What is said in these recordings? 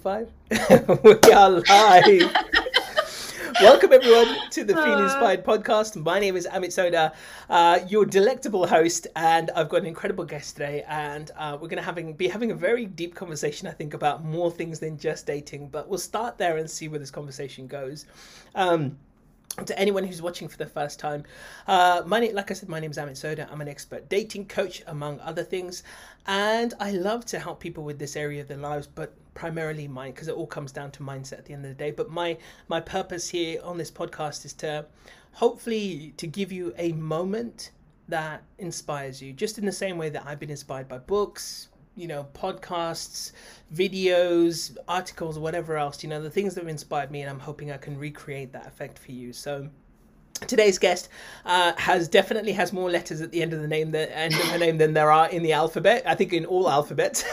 we are live. Welcome everyone to the Feel Inspired podcast. My name is Amit Sodha, uh, your delectable host, and I've got an incredible guest today. And uh, we're going to having be having a very deep conversation, I think, about more things than just dating. But we'll start there and see where this conversation goes. Um, to anyone who's watching for the first time, uh, my name, like I said, my name is Amit Sodha. I'm an expert dating coach, among other things, and I love to help people with this area of their lives, but primarily mine because it all comes down to mindset at the end of the day. But my my purpose here on this podcast is to hopefully to give you a moment that inspires you, just in the same way that I've been inspired by books, you know, podcasts, videos, articles, whatever else, you know, the things that have inspired me, and I'm hoping I can recreate that effect for you. So, today's guest uh, has definitely has more letters at the end of the name than end of her name than there are in the alphabet. I think in all alphabets.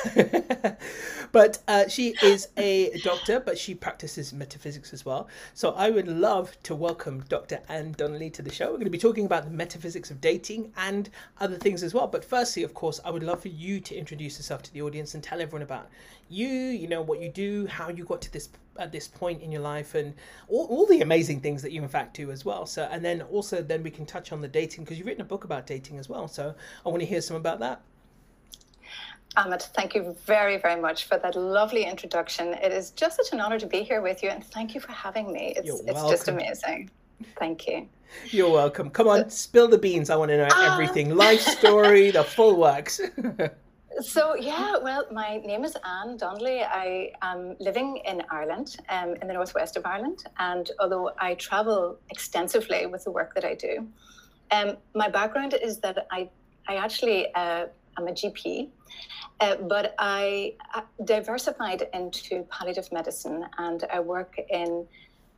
but uh, she is a doctor, but she practices metaphysics as well. So I would love to welcome Dr. Ann Donnelly to the show. We're going to be talking about the metaphysics of dating and other things as well. But firstly, of course, I would love for you to introduce yourself to the audience and tell everyone about you. You know what you do, how you got to this at this point in your life, and all, all the amazing things that you in fact do as well. So and then also then we can touch on the dating because you've written a book about dating as well. So I want to hear some about that. Amit, thank you very, very much for that lovely introduction. It is just such an honor to be here with you, and thank you for having me. It's, You're it's just amazing. Thank you. You're welcome. Come on, spill the beans. I want to know uh, everything. Life story, the full works. so yeah, well, my name is Ann Donnelly. I am living in Ireland, um, in the northwest of Ireland, and although I travel extensively with the work that I do, um, my background is that I I actually uh, am a GP, uh, but I diversified into palliative medicine and I work in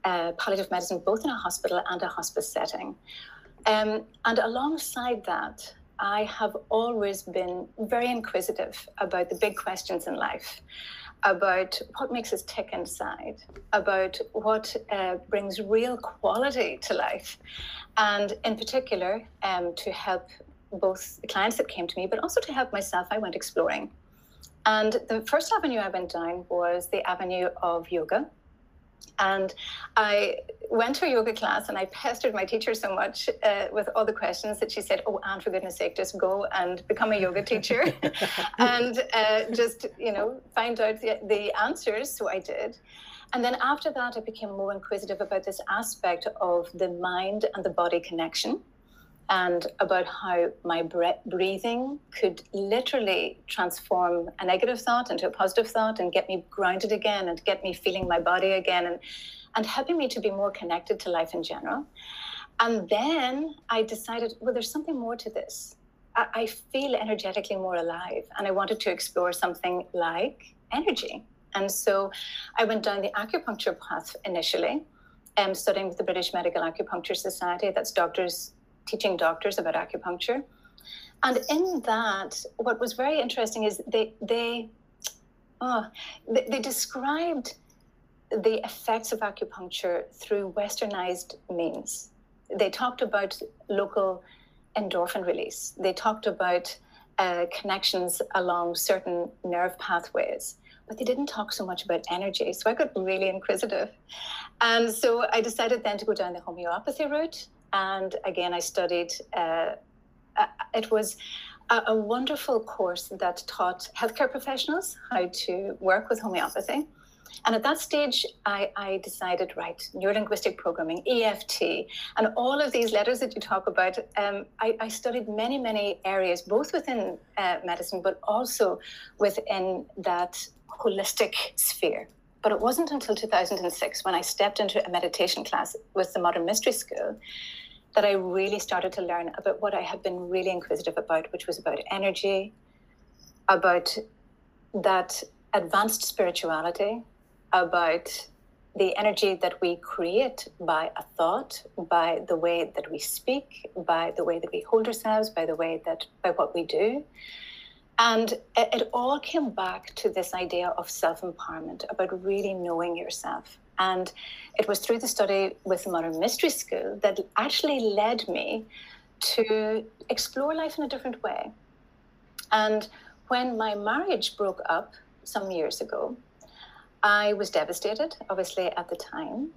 uh, palliative medicine both in a hospital and a hospice setting. Um, and alongside that, I have always been very inquisitive about the big questions in life, about what makes us tick inside, about what uh, brings real quality to life, and in particular, um, to help both the clients that came to me, but also to help myself, I went exploring. And the first avenue I went down was the avenue of yoga. And I went to a yoga class and I pestered my teacher so much uh, with all the questions that she said, Oh, Ann, for goodness sake, just go and become a yoga teacher and uh, just, you know, find out the, the answers. So I did. And then after that, I became more inquisitive about this aspect of the mind and the body connection and about how my breathing could literally transform a negative thought into a positive thought and get me grounded again and get me feeling my body again and, and helping me to be more connected to life in general. And then I decided, well, there's something more to this. I, I feel energetically more alive, and I wanted to explore something like energy. And so I went down the acupuncture path initially, um, studying with the British Medical Acupuncture Society. That's doctors teaching doctors about acupuncture. And in that, what was very interesting is they they oh, they, they described the effects of acupuncture through westernized means. They talked about local endorphin release. They talked about uh, connections along certain nerve pathways, but they didn't talk so much about energy. So I got really inquisitive. And so I decided then to go down the homeopathy route and again, I studied. Uh, uh, it was a, a, wonderful course that taught healthcare professionals how to work with homeopathy. And at that stage, I, I decided, right, neurolinguistic programming, EFT, and all of these letters that you talk about. Um, I, I, studied many, many areas, both within uh, medicine, but also within that holistic sphere. But it wasn't until 2006 when I stepped into a meditation class with the Modern Mystery School that I really started to learn about what I had been really inquisitive about, which was about energy, about that advanced spirituality, about the energy that we create by a thought, by the way that we speak, by the way that we hold ourselves, by the way that by what we do. And it, it all came back to this idea of self empowerment, about really knowing yourself. And it was through the study with the Modern Mystery School that actually led me to explore life in a different way. And when my marriage broke up some years ago, I was devastated, obviously, at the time.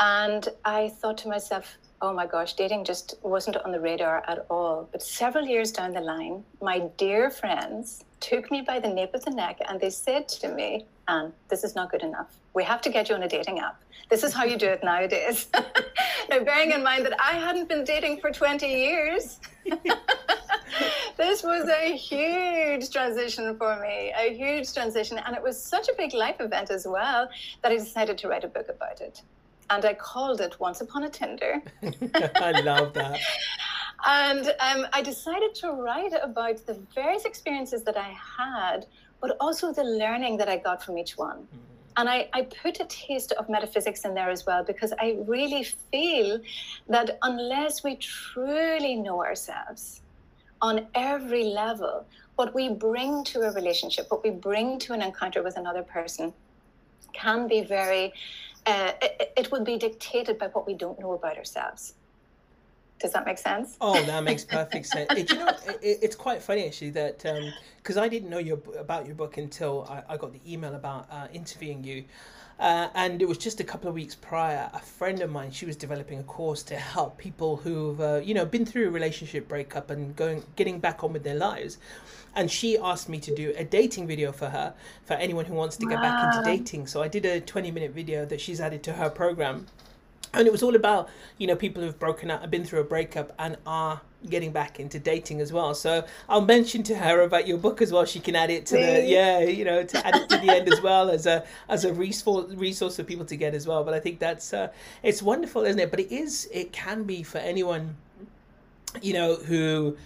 And I thought to myself, oh my gosh, dating just wasn't on the radar at all. But several years down the line, my dear friends took me by the nape of the neck and they said to me, Ann, this is not good enough. We have to get you on a dating app. This is how you do it nowadays. now, bearing in mind that I hadn't been dating for 20 years, this was a huge transition for me, a huge transition. And it was such a big life event as well that I decided to write a book about it and I called it Once Upon a Tinder. I love that. and um, I decided to write about the various experiences that I had, but also the learning that I got from each one. Mm-hmm. And I, I put a taste of metaphysics in there as well because I really feel that unless we truly know ourselves on every level, what we bring to a relationship, what we bring to an encounter with another person, can be very uh, it, it would be dictated by what we don't know about ourselves. Does that make sense? Oh, that makes perfect sense. It, you know, it, it's quite funny actually that because um, I didn't know your about your book until I, I got the email about uh, interviewing you. Uh, and it was just a couple of weeks prior, a friend of mine, she was developing a course to help people who've, uh, you know, been through a relationship breakup and going, getting back on with their lives. And she asked me to do a dating video for her, for anyone who wants to get wow. back into dating. So I did a 20 minute video that she's added to her program and it was all about you know people who've broken up, been through a breakup, and are getting back into dating as well. So I'll mention to her about your book as well. She can add it to the yeah, you know, to add it to the end as well as a as a resource resource for people to get as well. But I think that's uh, it's wonderful, isn't it? But it is it can be for anyone, you know, who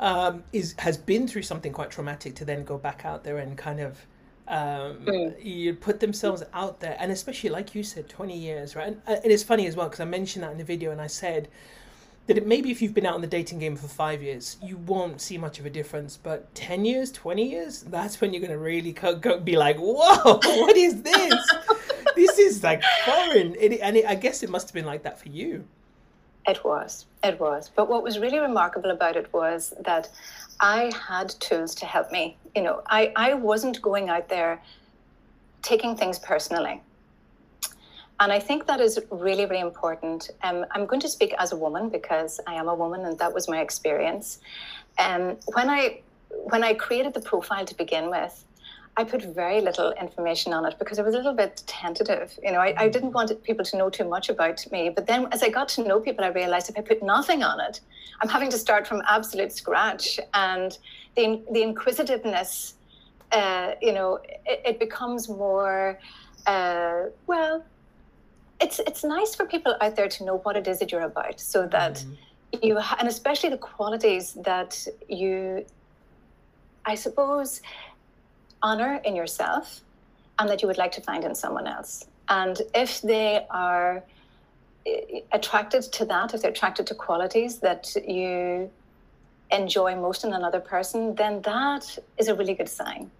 um, is has been through something quite traumatic to then go back out there and kind of um, mm. you put themselves out there. And especially like you said 20 years right? And, uh, and it's funny as well because i mentioned that in the video and i said that it, maybe if you've been out in the dating game for five years you won't see much of a difference. But 10 years 20 years that's when you're going to really co- go, be like whoa what is this? This is like foreign. It, and it, i guess it must have been like that for you it was it was but what was really remarkable about it was that I had tools to help me. You know, I, I wasn't going out there taking things personally. And I think that is really, really important. Um, I'm going to speak as a woman because I am a woman and that was my experience. Um, when I when I created the profile to begin with, I put very little information on it because I was a little bit tentative. You know, I, I didn't want people to know too much about me. But then as I got to know people, I realized if I put nothing on it, I'm having to start from absolute scratch. And the, the inquisitiveness, uh, you know, it, it becomes more, uh, well, it's, it's nice for people out there to know what it is that you're about so that mm. you, and especially the qualities that you, I suppose, honor in yourself and that you would like to find in someone else. And if they are eh, attracted to that, if they're attracted to qualities that you enjoy most in another person, then that is a really good sign.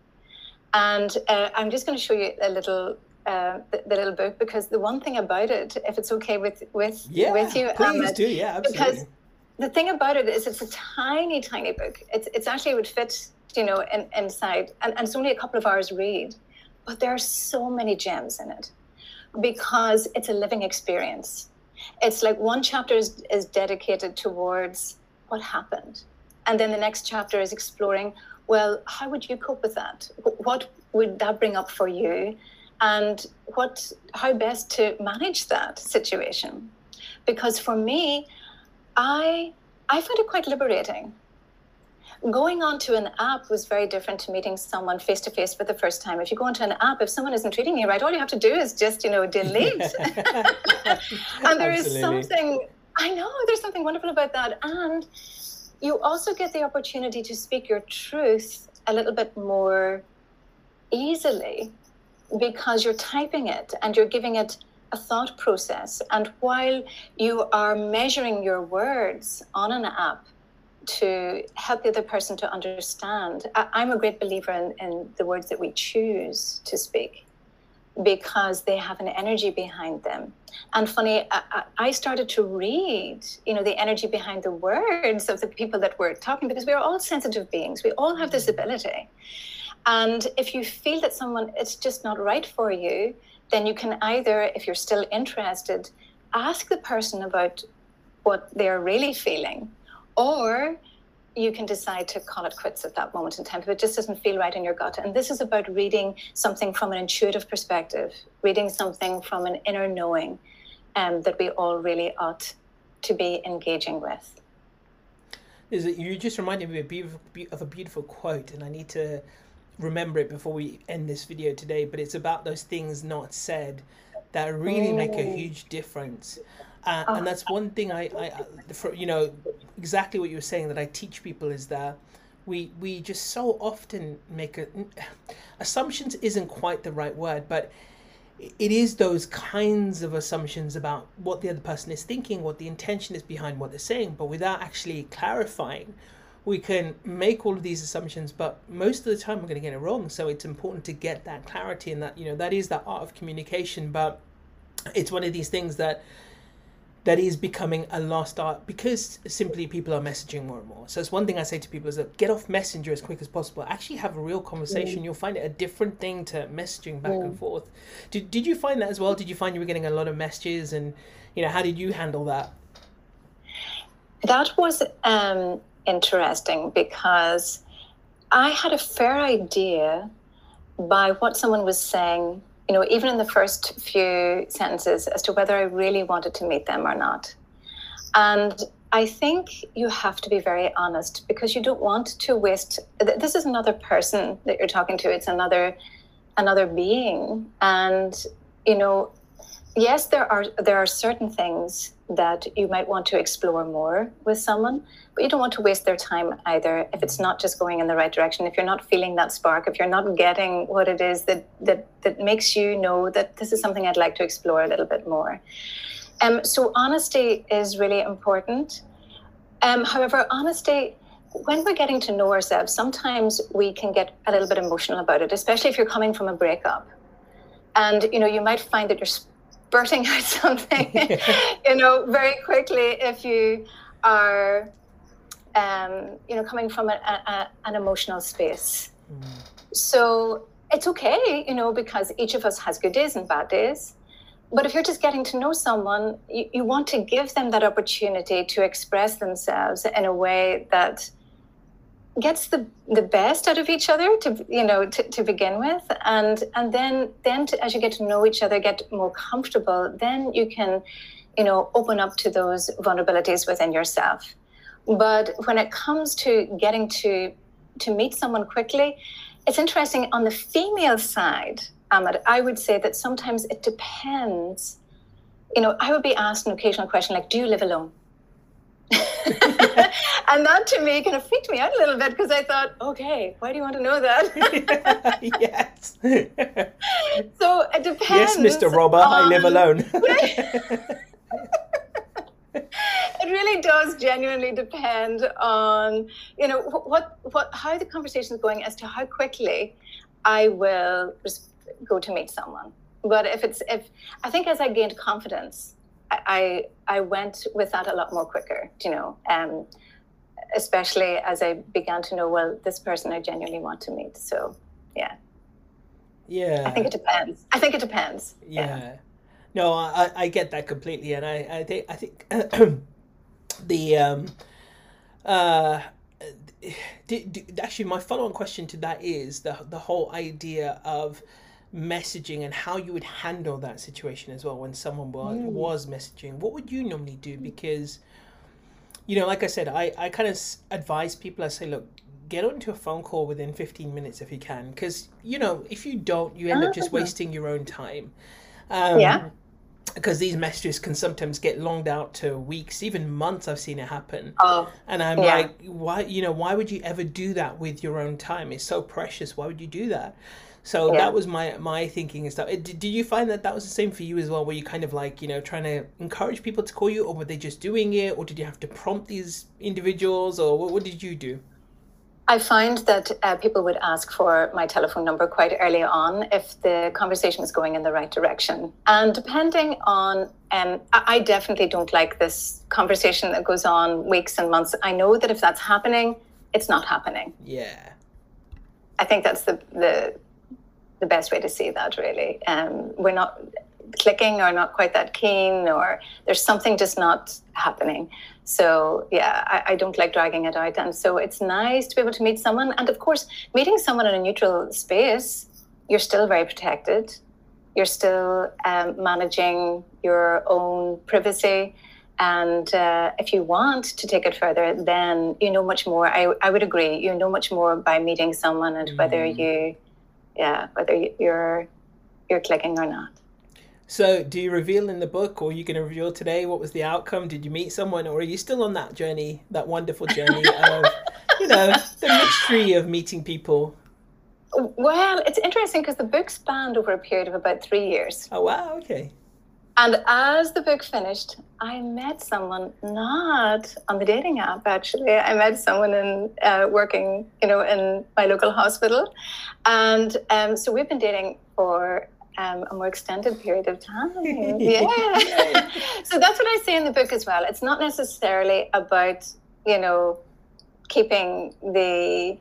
And uh, I'm just going to show you a little uh, the, the, little book because the one thing about it, if it's okay with with yeah, with you, please Amit, do, yeah, absolutely. Because the thing about it is, it's a tiny, tiny book. It's it's actually it would fit you know, in, inside. And, and it's only a couple of hours read, but there are so many gems in it because it's a living experience. It's like one chapter is, is dedicated towards what happened. And then the next chapter is exploring, well, how would you cope with that? What would that bring up for you? And what how best to manage that situation? Because for me, I I find it quite liberating going onto an app was very different to meeting someone face to face for the first time. If you go onto an app, if someone isn't treating you right, all you have to do is just, you know, delete. and there is something, I know, there's something wonderful about that. And you also get the opportunity to speak your truth a little bit more easily because you're typing it and you're giving it a thought process. And while you are measuring your words on an app, to help the other person to understand. I, am a great believer in, in the words that we choose to speak because they have an energy behind them. And funny, I, I, started to read, you know, the energy behind the words of the people that were talking because we are all sensitive beings. We all have this mm-hmm. ability. And if you feel that someone it's just not right for you, then you can either, if you're still interested, ask the person about what they're really feeling, or you can decide to call it quits at that moment in time if it just doesn't feel right in your gut. And this is about reading something from an intuitive perspective, reading something from an inner knowing um, that we all really ought to be engaging with. Is it, you just reminded me of a, beautiful, of a beautiful quote, and I need to remember it before we end this video today. But it's about those things not said that really make a mm. huge difference. Uh, and that's one thing I, I, for, you know, exactly what you were saying that I teach people is that we we just so often make a, assumptions isn't quite the right word, but it is those kinds of assumptions about what the other person is thinking, what the intention is behind what they're saying, but without actually clarifying. We can make all of these assumptions, but most of the time we're going to get it wrong. So it's important to get that clarity, and that you know that is the art of communication. But it's one of these things that that is becoming a lost art because simply people are messaging more and more. So it's one thing I say to people is that get off Messenger as quick as possible. Actually have a real conversation. Mm. You'll find it a different thing to messaging back mm. and forth. Did did you find that as well? Did you find you were getting a lot of messages and you know how did you handle that? That was um, interesting because I had a fair idea by what someone was saying you know, even in the first few sentences as to whether I really wanted to meet them or not. And I think you have to be very honest because you don't want to waste. This is another person that you're talking to. It's another, another being, and you know, yes, there are there are certain things that you might want to explore more with someone, but you don't want to waste their time either if it's not just going in the right direction, if you're not feeling that spark, if you're not getting what it is that that that makes you know that this is something I'd like to explore a little bit more. Um, so honesty is really important. Um, however, honesty when we're getting to know ourselves, sometimes we can get a little bit emotional about it, especially if you're coming from a breakup. And you know, you might find that you're spurting out something, you know, very quickly if you are, um, you know, coming from a, a, an emotional space. Mm. So it's okay, you know, because each of us has good days and bad days. But if you're just getting to know someone, you, you want to give them that opportunity to express themselves in a way that gets the the best out of each other to you know to, to begin with. And and then then to, as you get to know each other get more comfortable then you can you know open up to those vulnerabilities within yourself. But when it comes to getting to to meet someone quickly it's interesting. On the female side Amit, I would say that sometimes it depends. You know I would be asked an occasional question like do you live alone and that to me kind of freaked me out a little bit because I thought, okay, why do you want to know that? yes. so it depends. Yes, Mr. Robber, on... I live alone. it really does genuinely depend on you know what what how the conversation is going as to how quickly I will go to meet someone. But if it's if I think as I gained confidence I I went with that a lot more quicker, you know, um, especially as I began to know, well, this person I genuinely want to meet. So, yeah. Yeah. I think it depends. I think it depends. Yeah. yeah. No, I, I get that completely, and I I think I think the um uh actually my follow on question to that is the the whole idea of messaging and how you would handle that situation as well when someone was, mm. was messaging what would you normally do because you know like i said i, I kind of advise people i say look get onto a phone call within 15 minutes if you can because you know if you don't you end up just ah. wasting your own time um, yeah because these messages can sometimes get longed out to weeks, even months. I've seen it happen. Oh, and I'm yeah. like, why? You know, why would you ever do that with your own time? It's so precious. Why would you do that? So yeah. that was my my thinking and stuff. Did, did you find that that was the same for you as well? Were you kind of like you know trying to encourage people to call you, or were they just doing it, or did you have to prompt these individuals, or what, what did you do? I find that uh, people would ask for my telephone number quite early on if the conversation was going in the right direction. And depending on, um, I definitely don't like this conversation that goes on weeks and months. I know that if that's happening, it's not happening. Yeah I think that's the the the best way to see that. Really, um, we're not clicking or not quite that keen, or there's something just not happening. So yeah, I, I, don't like dragging it out, and so it's nice to be able to meet someone. And of course, meeting someone in a neutral space, you're still very protected. You're still um, managing your own privacy. And uh, if you want to take it further, then you know much more. I, I would agree. You know much more by meeting someone and mm. whether you, yeah, whether you're you're clicking or not. So, do you reveal in the book, or are you going to reveal today? What was the outcome? Did you meet someone, or are you still on that journey, that wonderful journey of, you know, the mystery of meeting people? Well, it's interesting because the book spanned over a period of about three years. Oh wow! Okay. And as the book finished, I met someone not on the dating app. Actually, I met someone in uh, working, you know, in my local hospital, and um, so we've been dating for um, a more extended period of time. yeah. so that's what I say in the book as well. It's not necessarily about, you know, keeping the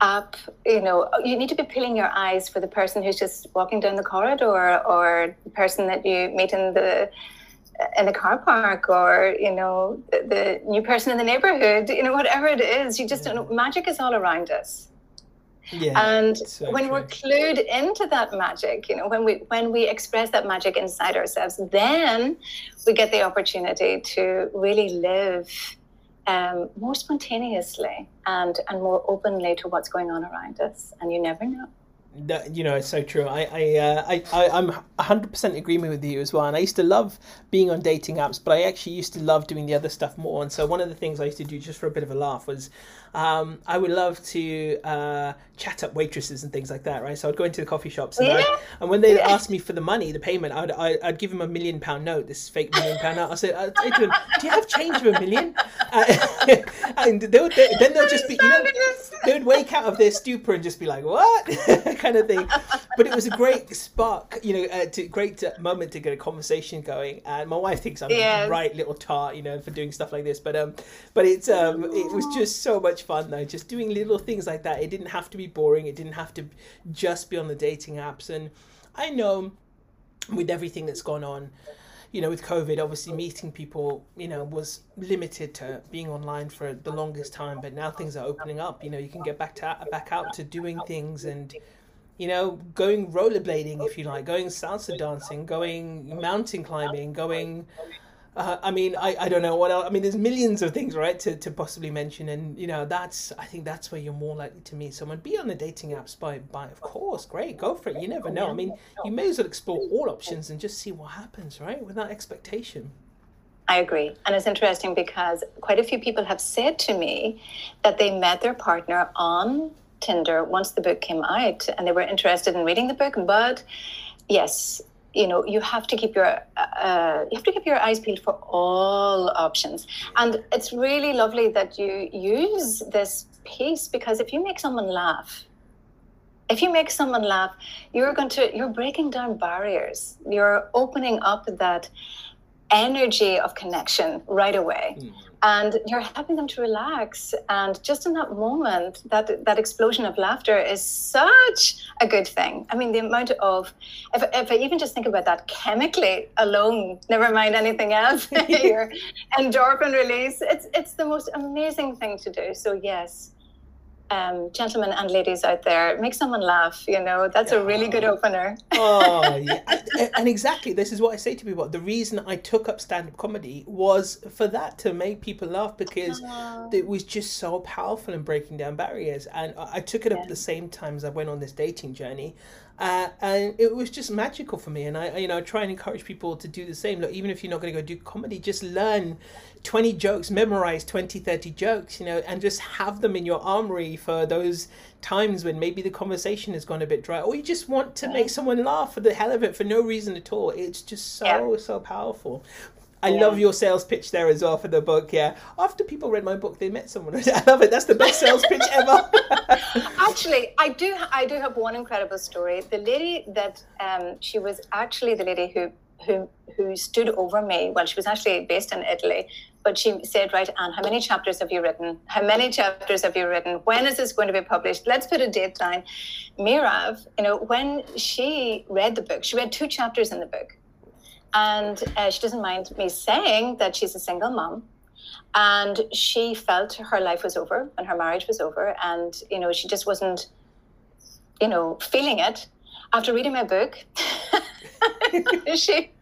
app, you know, you need to be peeling your eyes for the person who's just walking down the corridor or the person that you meet in the in the car park or you know the, the new person in the neighborhood you know whatever it is. You just don't know magic is all around us. Yeah, and so when true. we're clued into that magic, you know, when we when we express that magic inside ourselves, then we get the opportunity to really live um, more spontaneously and and more openly to what's going on around us. And you never know. That, you know, it's so true. I, I, uh, I, I'm 100% agreement with you as well. And I used to love being on dating apps, but I actually used to love doing the other stuff more. And so one of the things I used to do just for a bit of a laugh was um, I would love to uh, chat up waitresses and things like that, right? So I'd go into the coffee shops, and, yeah. and when they'd yeah. ask me for the money, the payment, I'd, I'd give them a million pound note, this fake million pound note. I said, I'd say to them, "Do you have change of a million? Uh, and they would, they, then they'll just be, you know, they would wake out of their stupor and just be like, "What?" kind of thing. But it was a great spark, you know, uh, to, great uh, moment to get a conversation going. And my wife thinks I'm yes. a right little tart, you know, for doing stuff like this. But um, but it's um, it was just so much much fun though. Just doing little things like that. It didn't have to be boring. It didn't have to just be on the dating apps. And I know with everything that's gone on, you know, with COVID, obviously meeting people, you know, was limited to being online for the longest time. But now things are opening up. You know, you can get back to back out to doing things and you know, going rollerblading if you like, going salsa dancing, going mountain climbing, going uh, I mean, I, I don't know what else. I mean, there's millions of things, right, to, to possibly mention. And, you know, that's, I think that's where you're more likely to meet someone. Be on the dating apps by, by, of course, great, go for it. You never know. I mean, you may as well explore all options and just see what happens, right, without expectation. I agree. And it's interesting because quite a few people have said to me that they met their partner on Tinder once the book came out and they were interested in reading the book. But yes, you know you have to keep your uh, you have to keep your eyes peeled for all options. And it's really lovely that you use this piece because if you make someone laugh if you make someone laugh you're going to you're breaking down barriers. You're opening up that energy of connection right away. Mm and you're helping them to relax. And just in that moment that that explosion of laughter is such a good thing. I mean the amount of if, if i even just think about that chemically alone never mind anything else your endorphin release it's it's the most amazing thing to do. So yes um, gentlemen and ladies out there, make someone laugh. You know, that's a really good opener. oh, yeah. And, and, exactly, this is what I say to people. The reason I took up stand up comedy was for that to make people laugh because it was just so powerful in breaking down barriers. And I, I took it up yeah. at the same time as I went on this dating journey. Uh, and it was just magical for me. And I, you know, try and encourage people to do the same. Look, even if you're not going to go do comedy, just learn 20 jokes, memorize 20, 30 jokes, you know, and just have them in your armory for those times when maybe the conversation has gone a bit dry or you just want to make someone laugh for the hell of it for no reason at all. It's just so, yeah. so powerful. I yeah. love your sales pitch there as well for the book. Yeah, after people read my book, they met someone. I love it. That's the best sales pitch ever. actually, I do. I do have one incredible story. The lady that um, she was actually the lady who who who stood over me. Well, she was actually based in Italy, but she said, "Right, Ann, how many chapters have you written? How many chapters have you written? When is this going to be published? Let's put a date down." Mirav, you know, when she read the book, she read two chapters in the book, and uh, she doesn't mind me saying that she's a single mom. And she felt her life was over and her marriage was over. And you know she just wasn't you know feeling it. After reading my book she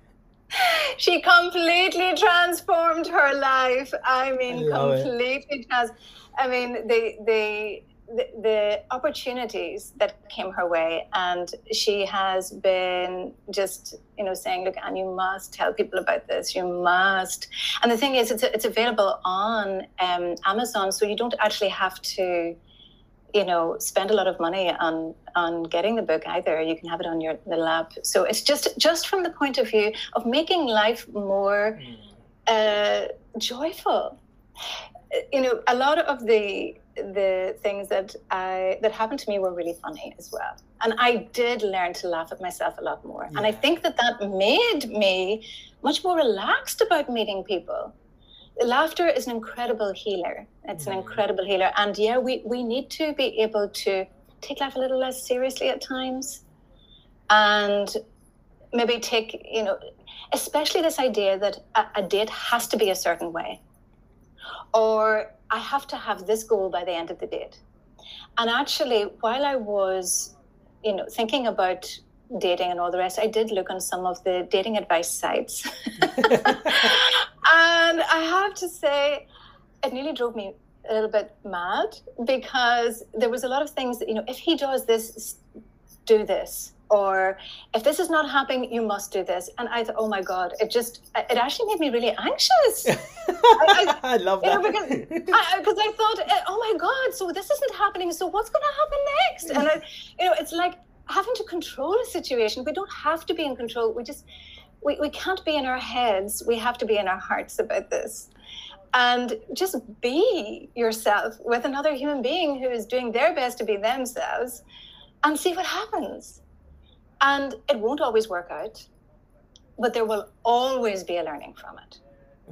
she completely transformed her life. I mean I completely trans i mean the the the, the opportunities that came her way. And she has been just you know saying look and you must tell people about this. You must. And the thing is it's, it's available on um, amazon so you don't actually have to you know spend a lot of money on on getting the book either. You can have it on your the lap so it's just just from the point of view of making life more mm. uh, joyful. You know a lot of the the things that I that happened to me were really funny as well. And I did learn to laugh at myself a lot more. Yeah. And I think that that made me much more relaxed about meeting people. Laughter is an incredible healer. It's mm. an incredible healer. And yeah, we, we need to be able to take life a little less seriously at times. And maybe take, you know, especially this idea that a, a date has to be a certain way. Or I have to have this goal by the end of the date. And actually, while I was, you know, thinking about dating and all the rest, I did look on some of the dating advice sites. and I have to say, it nearly drove me a little bit mad because there was a lot of things that, you know, if he does this, do this or if this is not happening you must do this. And i thought oh my god it just it actually made me really anxious. I, I, I, love that. know, because, I, because I thought eh, oh my god so this isn't happening. So what's going to happen next? And I, you know it's like having to control a situation. We don't have to be in control. We just we, we can't be in our heads. We have to be in our hearts about this. And just be yourself with another human being who is doing their best to be themselves and see what happens and it won't always work out, but there will always be a learning from it.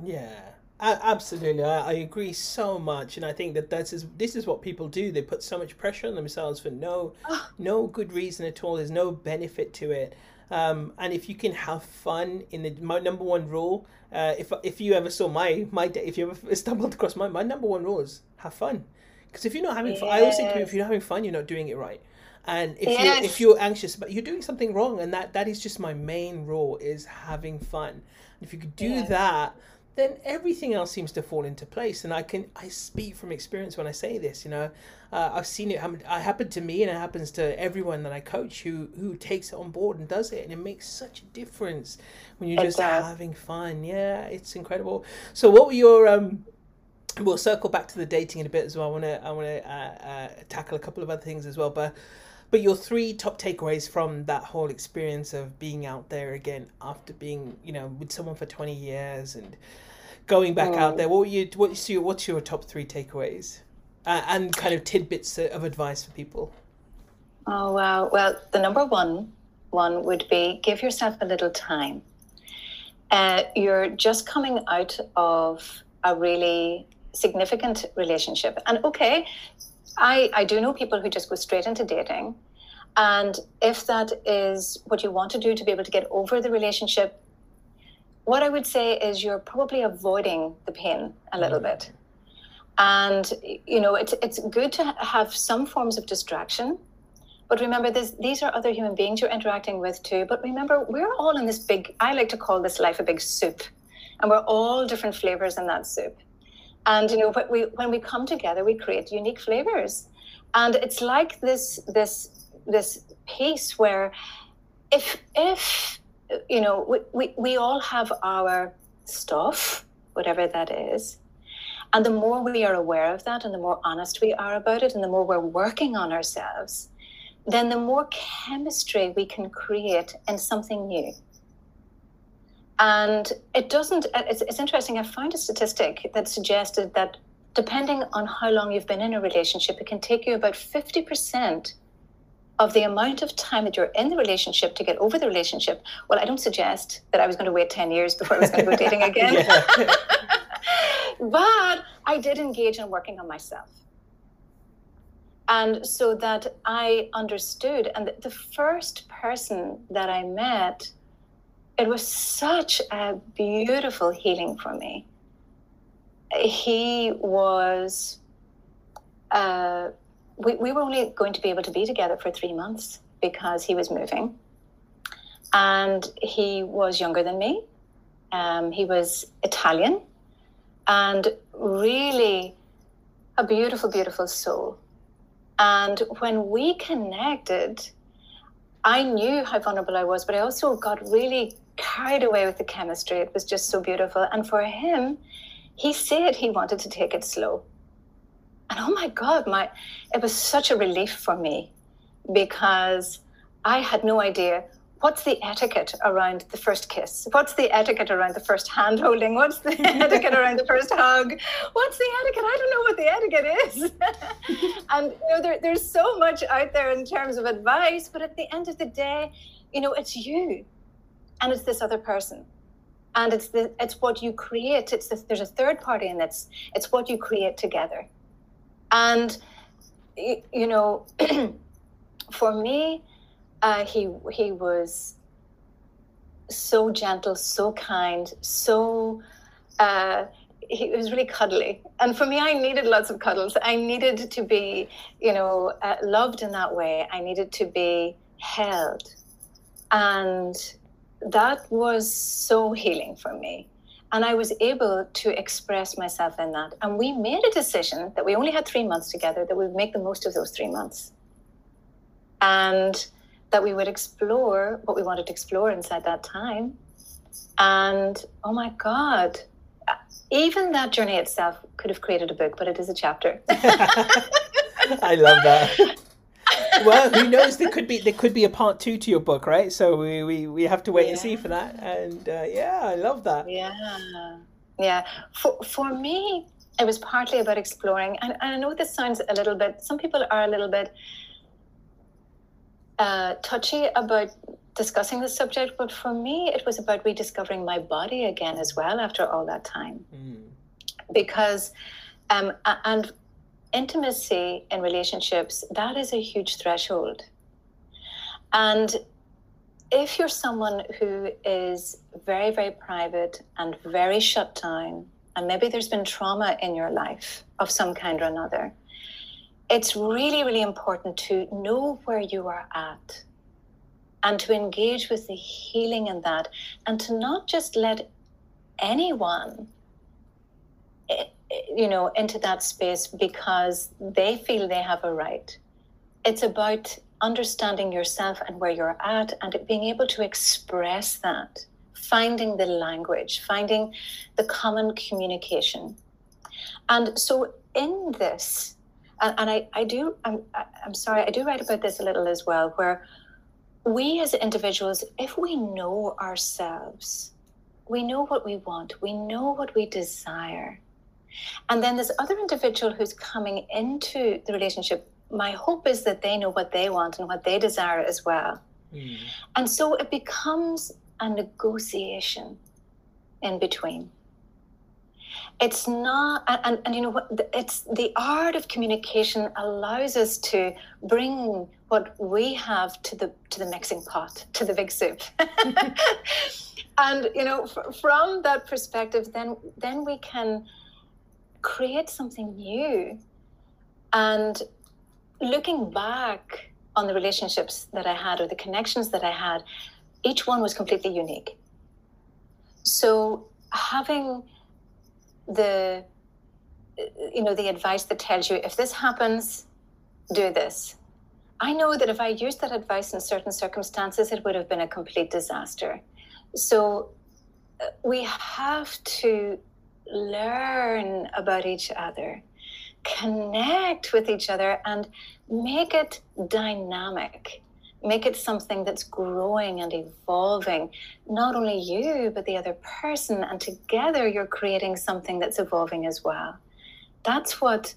Yeah. Absolutely, I, I, agree so much, and I think that that's is, this is what people do. They put so much pressure on themselves for no, no good reason at all. There's no benefit to it, um, and if you can have fun in the my number one rule, uh, if if you ever saw my my if you ever stumbled across my my number one rule is have fun, because if you're not having yes. fun, I always think if you're not having fun, you're not doing it right. And if yes. you if you're anxious, but you're doing something wrong, and that that is just my main rule is having fun. And if you could do yeah. that, then everything else seems to fall into place. And I can I speak from experience when I say this. You know, uh, I've seen it happen. It happened to me, and it happens to everyone that I coach who who takes it on board and does it, and it makes such a difference when you're just having fun. Yeah, it's incredible. So, what were your um? We'll circle back to the dating in a bit as well. I want to I want to uh, uh, tackle a couple of other things as well, but but your three top takeaways from that whole experience of being out there again after being, you know, with someone for 20 years and going back oh. out there, what you what's your what's your top three takeaways? Uh, and kind of tidbits of advice for people. Oh wow. Well, the number one one would be give yourself a little time. Uh, you're just coming out of a really significant relationship. And okay, I, I do know people who just go straight into dating. And if that is what you want to do to be able to get over the relationship, what I would say is you're probably avoiding the pain a little mm-hmm. bit. And, you know, it's, it's good to have some forms of distraction. But remember, this, these are other human beings you're interacting with too. But remember, we're all in this big, I like to call this life a big soup. And we're all different flavors in that soup. And you know, when we when we come together, we create unique flavors. And it's like this this this piece where if if you know we, we, we all have our stuff, whatever that is. And the more we are aware of that and the more honest we are about it and the more we're working on ourselves, then the more chemistry we can create in something new. And it doesn't, it's, it's interesting. I found a statistic that suggested that depending on how long you've been in a relationship, it can take you about 50% of the amount of time that you're in the relationship to get over the relationship. Well, I don't suggest that I was going to wait 10 years before I was going to go dating again. but I did engage in working on myself. And so that I understood, and the first person that I met, it was such a beautiful healing for me. He was, uh, we, we were only going to be able to be together for three months because he was moving. And he was younger than me. Um, he was Italian and really a beautiful, beautiful soul. And when we connected, I knew how vulnerable I was, but I also got really carried away with the chemistry. It was just so beautiful. And for him, he said he wanted to take it slow. And oh my God, my it was such a relief for me because I had no idea what's the etiquette around the first kiss? What's the etiquette around the first hand holding? What's the etiquette around the first hug? What's the etiquette? I don't know what the etiquette is. and you know, there, there's so much out there in terms of advice, but at the end of the day, you know, it's you and it's this other person. And it's the it's what you create. It's this, there's a third party and it's it's what you create together. And you know, for me, uh, he he was so gentle, so kind, so uh, he was really cuddly. And for me, I needed lots of cuddles. I needed to be, you know, uh, loved in that way. I needed to be held, and that was so healing for me. And I was able to express myself in that. And we made a decision that we only had three months together, that we would make the most of those three months. And that we would explore what we wanted to explore inside that time. And oh my God, even that journey itself could have created a book, but it is a chapter. I love that. well, who knows? There could be there could be a part two to your book, right? So we we, we have to wait yeah. and see for that. And uh, yeah, I love that. Yeah, yeah. For for me, it was partly about exploring, and, and I know this sounds a little bit. Some people are a little bit uh, touchy about discussing the subject, but for me, it was about rediscovering my body again as well after all that time. Mm. Because, um, and intimacy in relationships, that is a huge threshold. And if you're someone who is very, very private and very shut down, and maybe there's been trauma in your life of some kind or another, it's really, really important to know where you are at and to engage with the healing in that and to not just let anyone you know into that space because they feel they have a right. It's about understanding yourself and where you're at and being able to express that finding the language finding the common communication. And so in this and, and I, I do I'm, I'm sorry i do write about this a little as well where we as individuals if we know ourselves we know what we want we know what we desire and then this other individual who's coming into the relationship my hope is that they know what they want and what they desire as well. Mm. and so it becomes a negotiation in between. It's not and, and you know what it's the art of communication allows us to bring what we have to the to the mixing pot to the big soup. And you know f- from that perspective then then we can create something new and looking back on the relationships that i had or the connections that i had each one was completely unique. So having the you know the advice that tells you if this happens do this. I know that if i used that advice in certain circumstances it would have been a complete disaster. So uh, we have to learn about each other connect with each other and make it dynamic. Make it something that's growing and evolving. Not only you but the other person. And together you're creating something that's evolving as well. That's what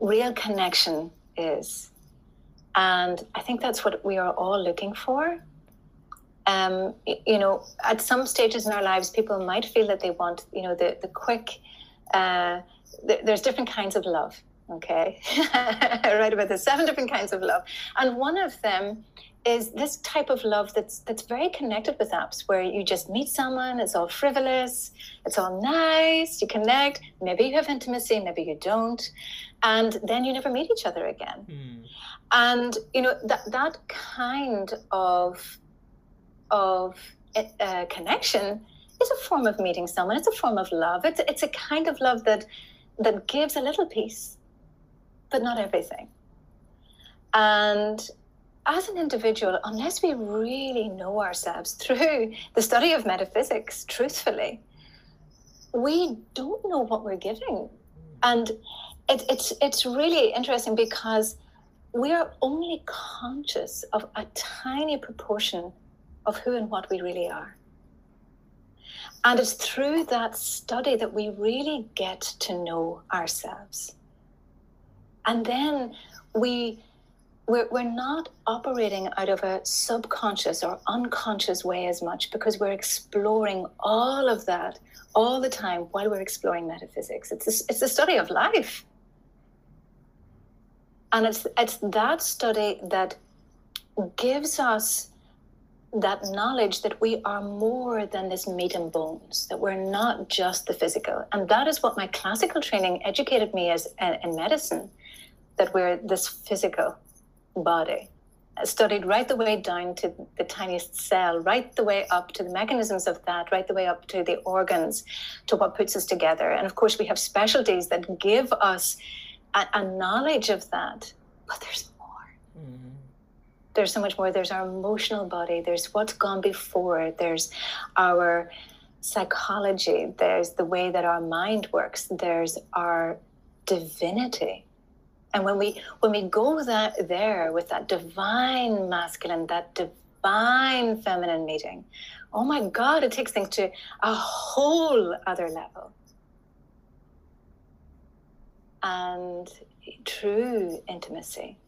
real connection is. And I think that's what we are all looking for. Um, you know, at some stages in our lives, people might feel that they want, you know, the, the quick, uh, th- there's different kinds of love. Okay. right about the seven different kinds of love. And one of them is this type of love that's that's very connected with apps where you just meet someone it's all frivolous it's all nice you connect maybe you have intimacy maybe you don't and then you never meet each other again mm. and you know that that kind of of uh, connection is a form of meeting someone it's a form of love it's it's a kind of love that that gives a little piece but not everything and as an individual, unless we really know ourselves through the study of metaphysics, truthfully, we don't know what we're giving. And it, it's, it's really interesting because we are only conscious of a tiny proportion of who and what we really are. And it's through that study that we really get to know ourselves. And then we we're, we're not operating out of a subconscious or unconscious way as much because we're exploring all of that all the time while we're exploring metaphysics. It's a, it's a study of life. And it's, it's that study that gives us that knowledge that we are more than this meat and bones, that we're not just the physical. And that is what my classical training educated me as uh, in medicine, that we're this physical body, studied right the way down to the tiniest cell, right the way up to the mechanisms of that, right the way up to the organs, to what puts us together. And of course, we have specialties that give us a, a knowledge of that, but there's. There's so much more. There's our emotional body, there's what's gone before, there's our psychology, there's the way that our mind works, there's our divinity and when we when we go that there with that divine masculine, that divine feminine meeting, oh my God, it takes things to a whole other level. And true intimacy.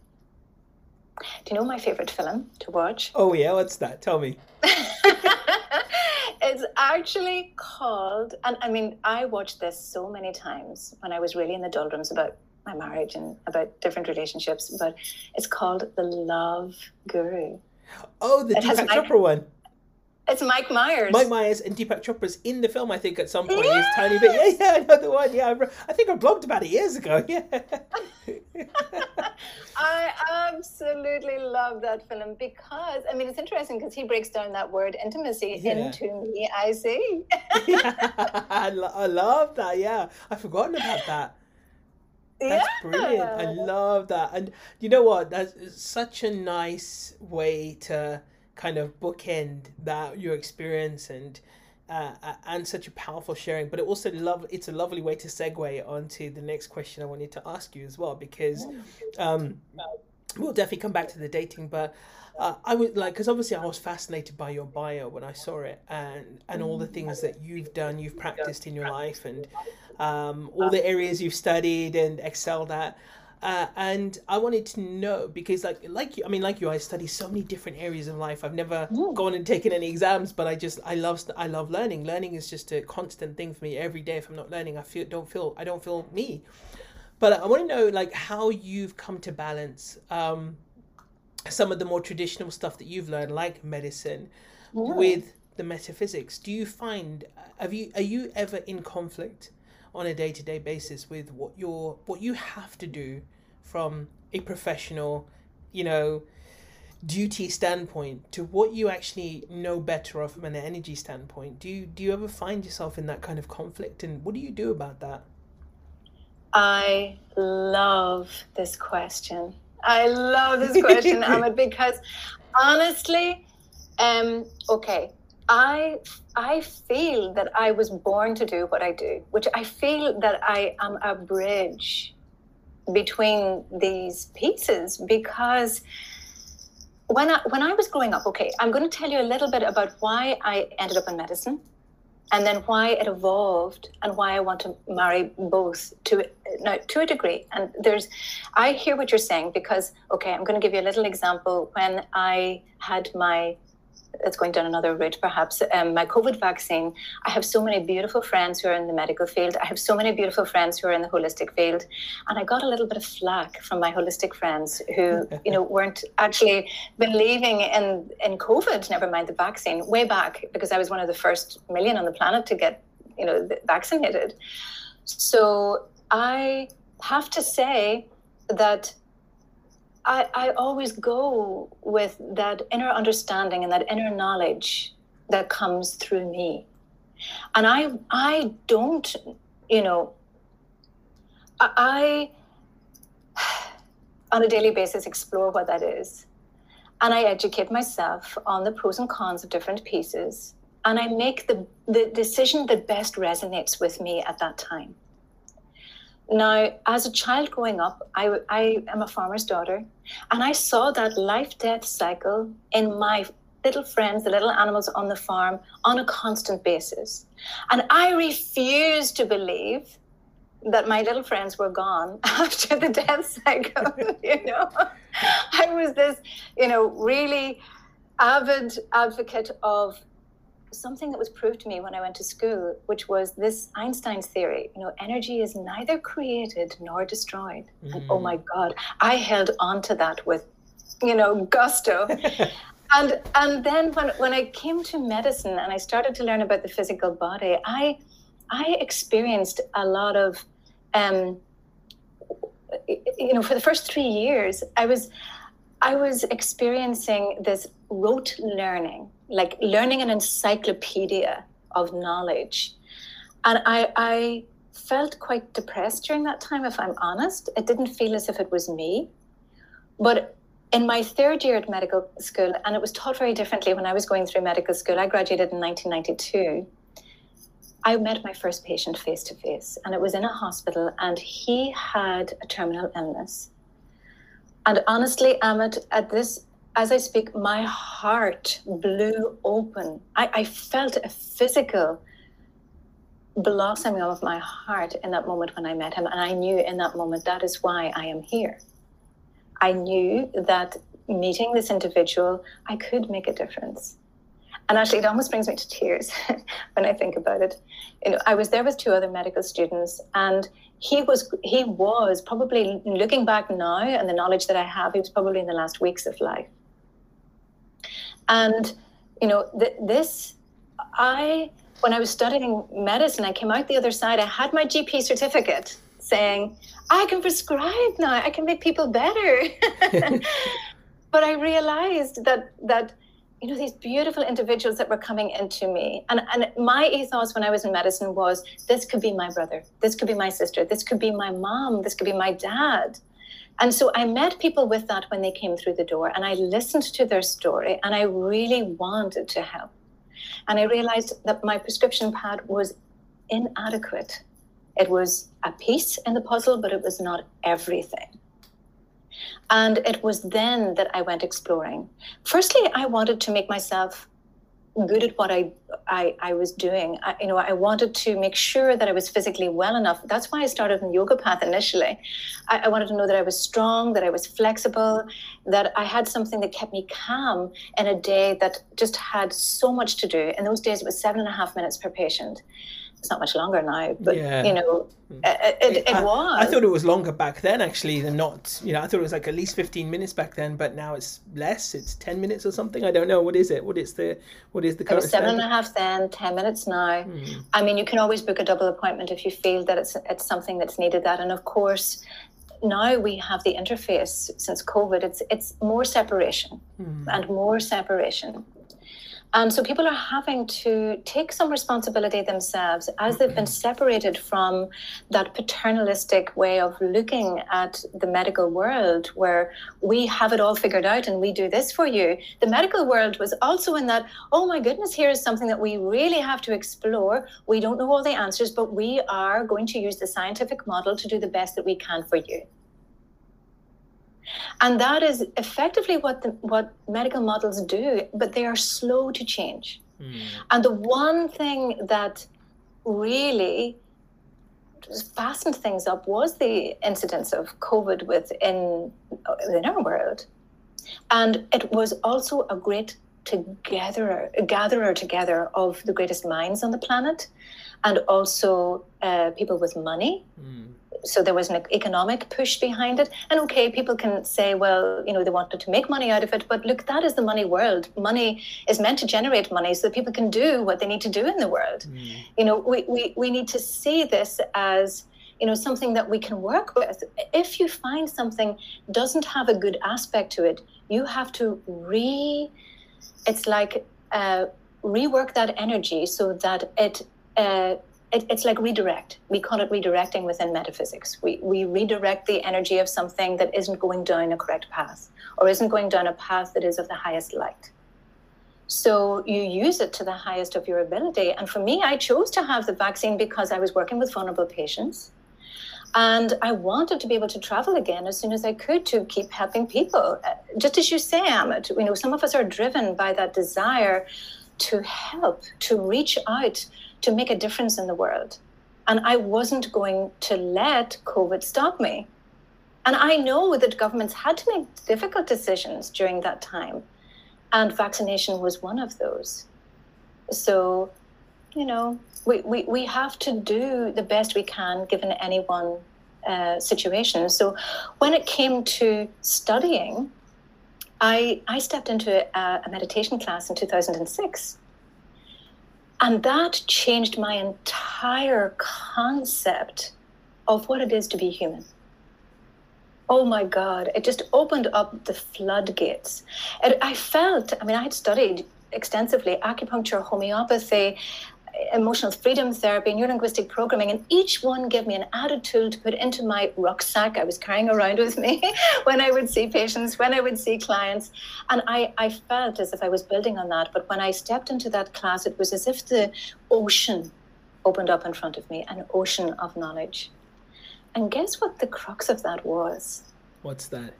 Do you know my favorite film to watch? Oh yeah, what's that? Tell me. it's actually called, and I mean, I watched this so many times when I was really in the doldrums about my marriage and about different relationships, but it's called The Love Guru. Oh, the it Deepak Chopra one. It's Mike Myers. Mike Myers and Deepak Chopra's in the film, I think, at some point. Yeah. He's tiny bit. Yeah, yeah, the one. Yeah, I think I blogged about it years ago. Yeah. I absolutely love that film because, I mean, it's interesting because he breaks down that word intimacy yeah. into me, I see. yeah, I, lo- I love that. Yeah. I've forgotten about that. That's yeah. brilliant. I love that. And you know what? That's such a nice way to kind of bookend that your experience and uh, and such a powerful sharing. But it also love it's a lovely way to segue onto the next question I wanted to ask you as well because um, we'll definitely come back to the dating, but uh, I would like because obviously I was fascinated by your bio when I saw it and and all the things that you've done, you've practiced in your life, and um, all the areas you've studied and excelled at. Uh, and I wanted to know because, like, like you, I mean, like you, I study so many different areas of life. I've never mm. gone and taken any exams, but I just, I love, I love learning. Learning is just a constant thing for me. Every day, if I'm not learning, I feel, don't feel, I don't feel me. But I want to know, like, how you've come to balance um, some of the more traditional stuff that you've learned, like medicine, yeah. with the metaphysics. Do you find, have you, are you ever in conflict? On a day to day basis with what you're what you have to do from a professional, you know, duty standpoint to what you actually know better of from an energy standpoint. Do you do you ever find yourself in that kind of conflict and what do you do about that? I love this question. I love this question, Amit, because honestly, um, okay, I I feel that I was born to do what I do, which I feel that I am a bridge between these pieces because when I when I was growing up, okay, I'm going to tell you a little bit about why I ended up in medicine and then why it evolved and why I want to marry both to now to a degree. And there's, I hear what you're saying because okay, I'm going to give you a little example. When I had my it's going down another route perhaps. Um, my covid vaccine i have so many beautiful friends who are in the medical field. I have so many beautiful friends who are in the holistic field. And i got a little bit of flack from my holistic friends who you know weren't actually believing in in covid never mind the vaccine way back because i was one of the first million on the planet to get you know vaccinated. So i have to say that I, I always go with that inner understanding and that inner knowledge that comes through me. And I I don't, you know, I, on a daily basis explore what that is. And I educate myself on the pros and cons of different pieces. And I make the, the decision that best resonates with me at that time. Now, as a child growing up, I, I am a farmer's daughter, and I saw that life death cycle in my little friends, the little animals on the farm, on a constant basis. And I refused to believe that my little friends were gone after the death cycle. you know, I was this, you know, really avid advocate of something that was proved to me when I went to school, which was this Einstein's theory. You know, energy is neither created nor destroyed. Mm. And oh my mm. God, I held on to that with, you know, gusto. and and then when when I came to medicine and I started to learn about the physical body, I I experienced a lot of, um, you know, for the first three years, I was. I was experiencing this rote learning like learning an encyclopedia of knowledge. And I, I felt quite depressed during that time, if I'm honest. It didn't feel as if it was me. But in my third year at medical school, and it was taught very differently when I was going through medical school, I graduated in 1992. I met my first patient face to face, and it was in a hospital, and he had a terminal illness. And honestly, Amit, at this as I speak, my heart blew open. I, I felt a physical blossoming of my heart in that moment when I met him. And I knew in that moment that is why I am here. I knew that meeting this individual, I could make a difference. And actually, it almost brings me to tears when I think about it. You know, I was there with two other medical students, and he was he was probably looking back now and the knowledge that I have, he was probably in the last weeks of life. And, you know, th- this, I, when I was studying medicine, I came out the other side, I had my GP certificate saying, I can prescribe now, I can make people better. but I realized that, that, you know, these beautiful individuals that were coming into me. And, and my ethos when I was in medicine was this could be my brother, this could be my sister, this could be my mom, this could be my dad. And so I met people with that when they came through the door and I listened to their story and I really wanted to help. And I realized that my prescription pad was inadequate. It was a piece in the puzzle, but it was not everything. And it was then that I went exploring. Firstly, I wanted to make myself good at what I I, I was doing. I, you know, I wanted to make sure that I was physically well enough. That's why I started in yoga path initially. I, I wanted to know that I was strong, that I was flexible, that I had something that kept me calm in a day that just had so much to do. In those days, it was seven and a half minutes per patient it's not much longer now, but yeah. you know, hmm. it, it, it I, was. I thought it was longer back then, actually, than not. You know, I thought it was like at least fifteen minutes back then, but now it's less. It's ten minutes or something. I don't know. What is it? What is the what is the current? It was seven and a half then, ten minutes now. Hmm. I mean, you can always book a double appointment if you feel that it's it's something that's needed. That, and of course, now we have the interface since COVID. It's it's more separation hmm. and more separation. And so people are having to take some responsibility themselves as they've been mm-hmm. separated from that paternalistic way of looking at the medical world where we have it all figured out and we do this for you. The medical world was also in that, oh my goodness, here is something that we really have to explore. We don't know all the answers, but we are going to use the scientific model to do the best that we can for you. And that is effectively what the, what medical models do, but they are slow to change. Mm. And the one thing that really fastened things up was the incidence of COVID within, within our world. And it was also a great together, gatherer together of the greatest minds on the planet and also uh, people with money. Mm so there was an economic push behind it. And okay, people can say, well, you know, they wanted to make money out of it, but look, that is the money world. Money is meant to generate money so that people can do what they need to do in the world. Mm. You know, we, we, we need to see this as you know something that we can work with if you find something doesn't have a good aspect to it you have to re it's like uh, rework that energy so that it uh, it, it's like redirect. We call it redirecting within metaphysics. We, we redirect the energy of something that isn't going down a correct path or isn't going down a path that is of the highest light. So you use it to the highest of your ability. And for me, I chose to have the vaccine because I was working with vulnerable patients. And I wanted to be able to travel again as soon as I could to keep helping people. Uh, just as you say, Amit, you know, some of us are driven by that desire to help, to reach out to make a difference in the world. And I wasn't going to let COVID stop me. And I know that governments had to make difficult decisions during that time. And vaccination was one of those. So, you know, we, we, we have to do the best we can given any one uh, situation. So when it came to studying, I, I stepped into a, a meditation class in 2006 and that changed my entire concept of what it is to be human. Oh my God, it just opened up the floodgates. It, I felt, I mean, I had studied extensively acupuncture, homeopathy, emotional freedom therapy, and neurolinguistic programming, and each one gave me an added tool to put into my rucksack I was carrying around with me when I would see patients, when I would see clients. And I, I felt as if I was building on that. But when I stepped into that class, it was as if the ocean opened up in front of me, an ocean of knowledge. And guess what the crux of that was? What's that?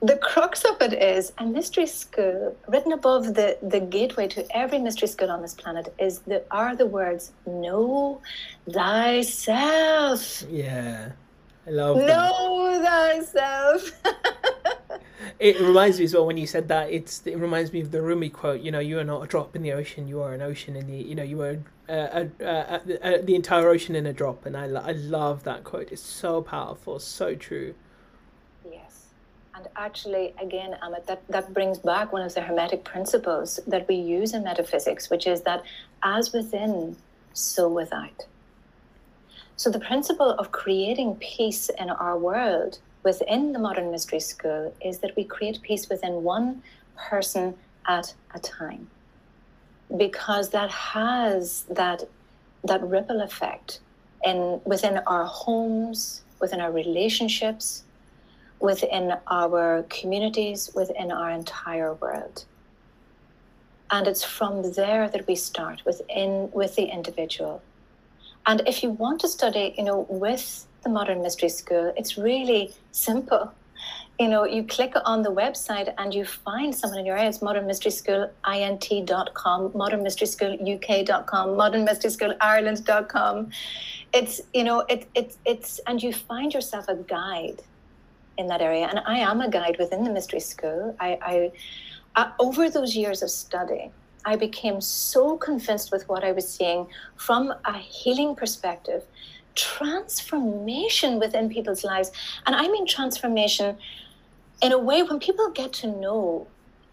The crux of it is a mystery school written above the, the gateway to every mystery school on this planet is the are the words know thyself. Yeah i love know that. thyself. It reminds me as well when you said that it's it reminds me of the Rumi quote you know you are not a drop in the ocean you are an ocean in the you know you are uh, uh, uh, the entire ocean in a drop. And I, I love that quote it's so powerful so true and actually, again, Amit, that, that brings back one of the Hermetic principles that we use in metaphysics, which is that as within, so without. So, the principle of creating peace in our world within the modern mystery school is that we create peace within one person at a time. Because that has that, that ripple effect in, within our homes, within our relationships, within our communities, within our entire world. And it's from there that we start within with the individual. And if you want to study, you know, with the Modern Mystery School, it's really simple. You know, you click on the website and you find someone in your area. It's Modern Mystery School int.com, Modern Mystery School uk.com, Modern Mystery School Ireland.com. It's, you know, it, it, it's, and you find yourself a guide in that area. And I am a guide within the mystery school. I, I uh, over those years of study, I became so convinced with what I was seeing from a healing perspective, transformation within people's lives. And I mean transformation in a way when people get to know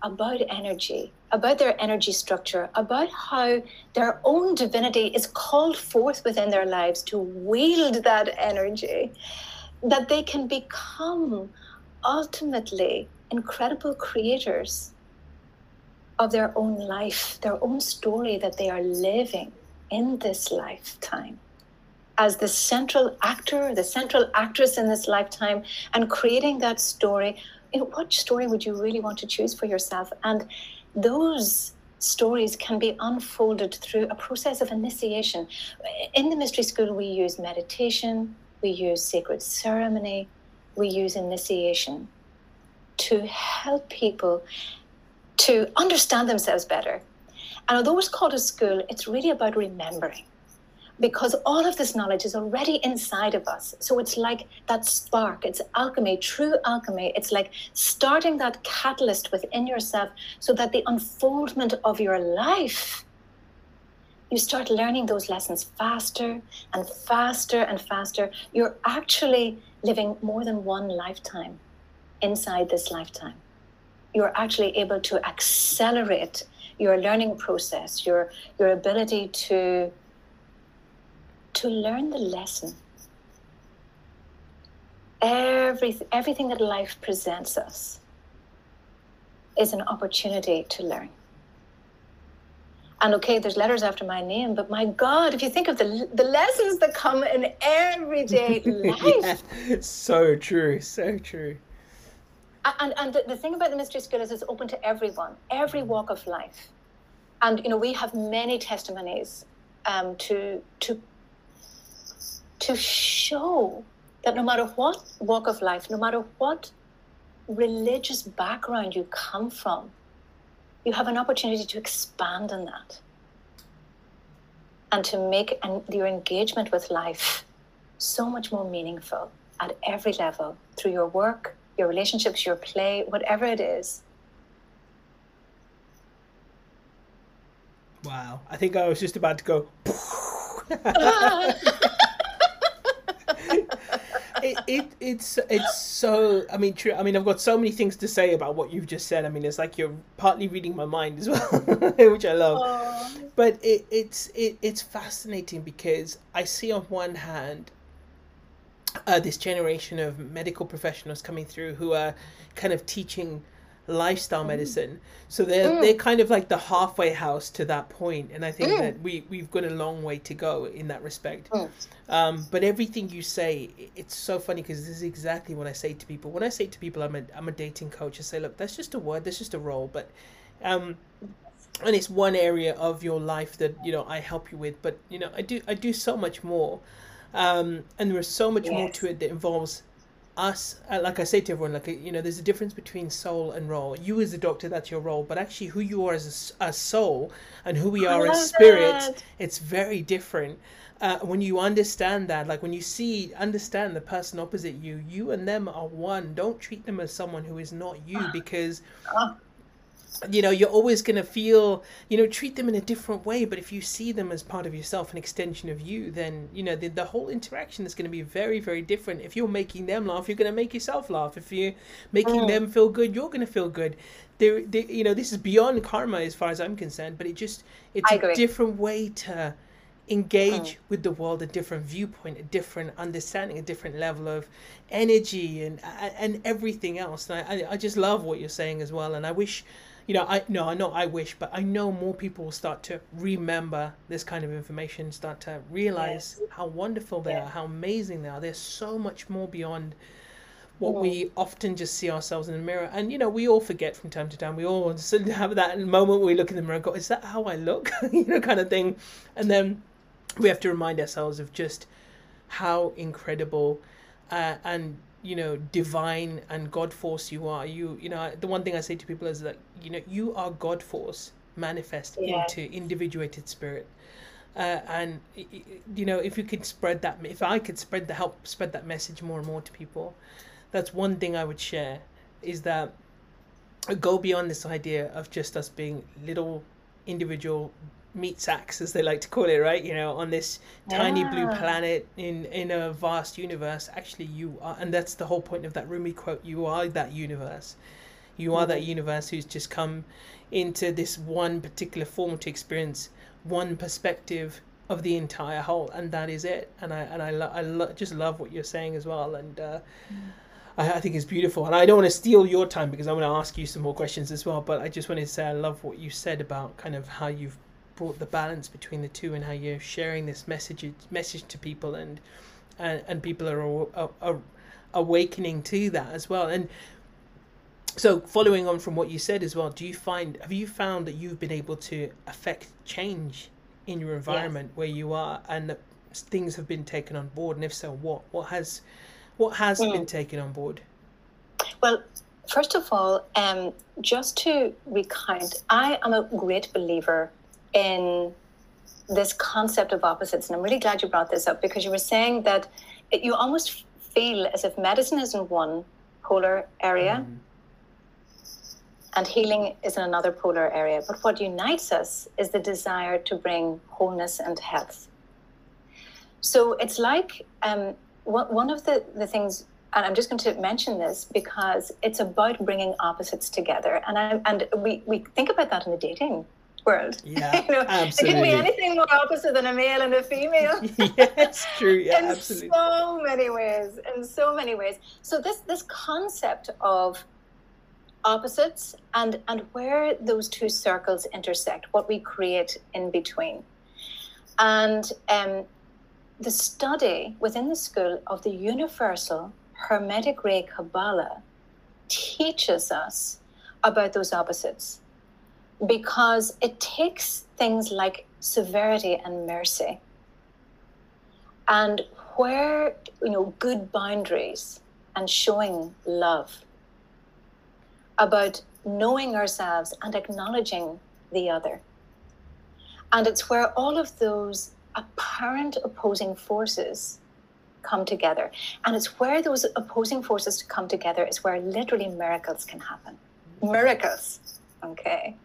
about energy, about their energy structure, about how their own divinity is called forth within their lives to wield that energy that they can become ultimately incredible creators of their own life, their own story that they are living in this lifetime. As the central actor, the central actress in this lifetime, and creating that story, you know, what story would you really want to choose for yourself? And those stories can be unfolded through a process of initiation. In the mystery school, we use meditation, we use sacred ceremony, we use initiation to help people to understand themselves better. And although it's called a school, it's really about remembering because all of this knowledge is already inside of us. So it's like that spark, it's alchemy, true alchemy. It's like starting that catalyst within yourself so that the unfoldment of your life, you start learning those lessons faster and faster and faster. You're actually living more than one lifetime inside this lifetime. You're actually able to accelerate your learning process, your your ability to to learn the lesson. Every, everything that life presents us is an opportunity to learn. And okay, there's letters after my name, but my God, if you think of the the lessons that come in everyday life, yeah, so true, so true. And and the, the thing about the mystery school is it's open to everyone, every walk of life, and you know we have many testimonies um, to to to show that no matter what walk of life, no matter what religious background you come from, you have an opportunity to expand on that and to make an, your engagement with life so much more meaningful at every level through your work, your relationships, your play, whatever it is. Wow. I think I was just about to go. it, it it's it's so I mean true I mean I've got so many things to say about what you've just said I mean it's like you're partly reading my mind as well which I love Aww. but it it's it, it's fascinating because I see on one hand uh, this generation of medical professionals coming through who are kind of teaching lifestyle mm. medicine. So they're mm. they're kind of like the halfway house to that point, and I think mm. that we we've got a long way to go in that respect. Mm. Um, but everything you say, it's so funny because this is exactly what I say to people. When I say to people, I'm a I'm a dating coach. I say, look, that's just a word, that's just a role, but. Um, and it's one area of your life that you know I help you with, but you know I do I do so much more, um, and there is so much yes. more to it that involves us uh, like i say to everyone like you know there's a difference between soul and role. You as a doctor that's your role but actually who you are as a, a soul and who we are as spirits that. it's very different. Uh, when you understand that like when you see understand the person opposite you you and them are one. Don't treat them as someone who is not you because uh you know you're always going to feel you know treat them in a different way but if you see them as part of yourself an extension of you then you know the, the whole interaction is going to be very very different. If you're making them laugh you're going to make yourself laugh. If you're making mm. them feel good you're going to feel good. There you know this is beyond karma as far as i'm concerned but it just it's a different way to engage mm. with the world a different viewpoint a different understanding a different level of energy and and everything else. And I, I just love what you're saying as well and i wish you know, I no, I know I wish, but I know more people will start to remember this kind of information, start to realize yes. how wonderful they yes. are, how amazing they are. There's so much more beyond what we often just see ourselves in the mirror. And you know, we all forget from time to time. We all have that moment where we look in the mirror and go, "Is that how I look?" you know, kind of thing. And then we have to remind ourselves of just how incredible uh, and you know divine and god force you are you you know the one thing i say to people is that you know you are god force manifest yeah. into individuated spirit uh, and you know if you could spread that if i could spread the help spread that message more and more to people that's one thing i would share is that go beyond this idea of just us being little individual meat sacks as they like to call it right? You know on this tiny blue planet in in a vast universe actually you are and that's the whole point of that Rumi quote you are that universe. You are mm-hmm. that universe who's just come into this one particular form to experience one perspective of the entire whole and that is it. And i and i, lo- I lo- just love what you're saying as well and uh, mm. I, I think it's beautiful. And i don't want to steal your time because i want to ask you some more questions as well but i just wanted to say i love what you said about kind of how you've brought the balance between the two and how you're sharing this message message to people and and, and people are, are, are awakening to that as well and so following on from what you said as well do you find have you found that you've been able to affect change in your environment yes. where you are and that things have been taken on board and if so what what has what has mm. been taken on board well first of all um, just to recount i am a great believer in this concept of opposites. And I'm really glad you brought this up because you were saying that it, you almost feel as if medicine is in one polar area mm. and healing is in another polar area. But what unites us is the desire to bring wholeness and health. So it's like um, one of the, the things and I'm just going to mention this because it's about bringing opposites together, and I, and we we think about that in the dating world. Yeah, you know, absolutely. It can be anything more opposite than a male and a female. yes, true. Yeah, in absolutely. so many ways. In so many ways. So this this concept of opposites and and where those two circles intersect, what we create in between, and um, the study within the school of the universal hermetic ray Kabbalah teaches us about those opposites because it takes things like severity and mercy. And where you know good boundaries and showing love about knowing ourselves and acknowledging the other. And it's where all of those apparent opposing forces come together. And it's where those opposing forces come together is where literally miracles can happen. Miracles okay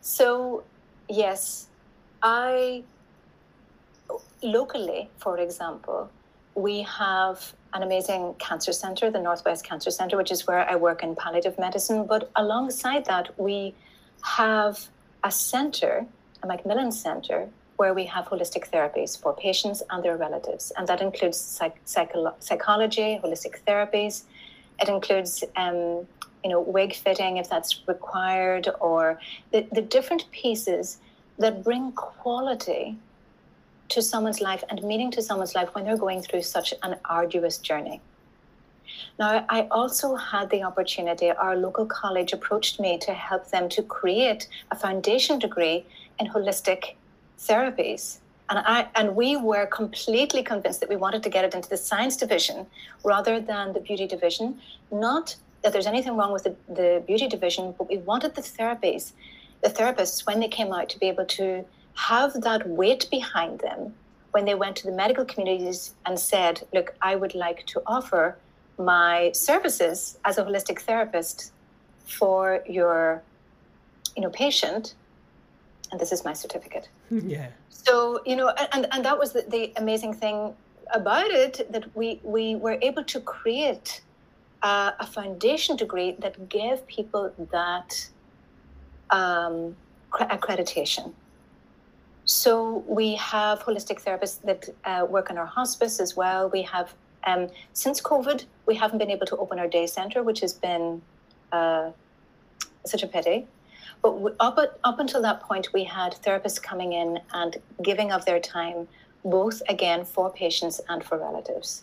so, yes, I locally, for example, we have an amazing cancer center, the Northwest Cancer Center, which is where I work in palliative medicine. But alongside that, we have a center, a Macmillan Center, where we have holistic therapies for patients and their relatives. And that includes psych- psycho- psychology, holistic therapies. It includes um, you know, wig fitting if that's required, or the, the different pieces that bring quality to someone's life and meaning to someone's life when they're going through such an arduous journey. Now, I also had the opportunity, our local college approached me to help them to create a foundation degree in holistic therapies. And, I, and we were completely convinced that we wanted to get it into the science division rather than the beauty division, not that there's anything wrong with the, the beauty division, but we wanted the therapies, the therapists, when they came out, to be able to have that weight behind them when they went to the medical communities and said, Look, I would like to offer my services as a holistic therapist for your you know patient and this is my certificate. Mm-hmm. Yeah. So you know and and that was the, the amazing thing about it that we we were able to create uh, a foundation degree that gave people that um, accreditation. So we have holistic therapists that uh, work in our hospice as well. We have, um, since COVID, we haven't been able to open our day center, which has been uh, such a pity. But up, up until that point, we had therapists coming in and giving of their time, both again for patients and for relatives.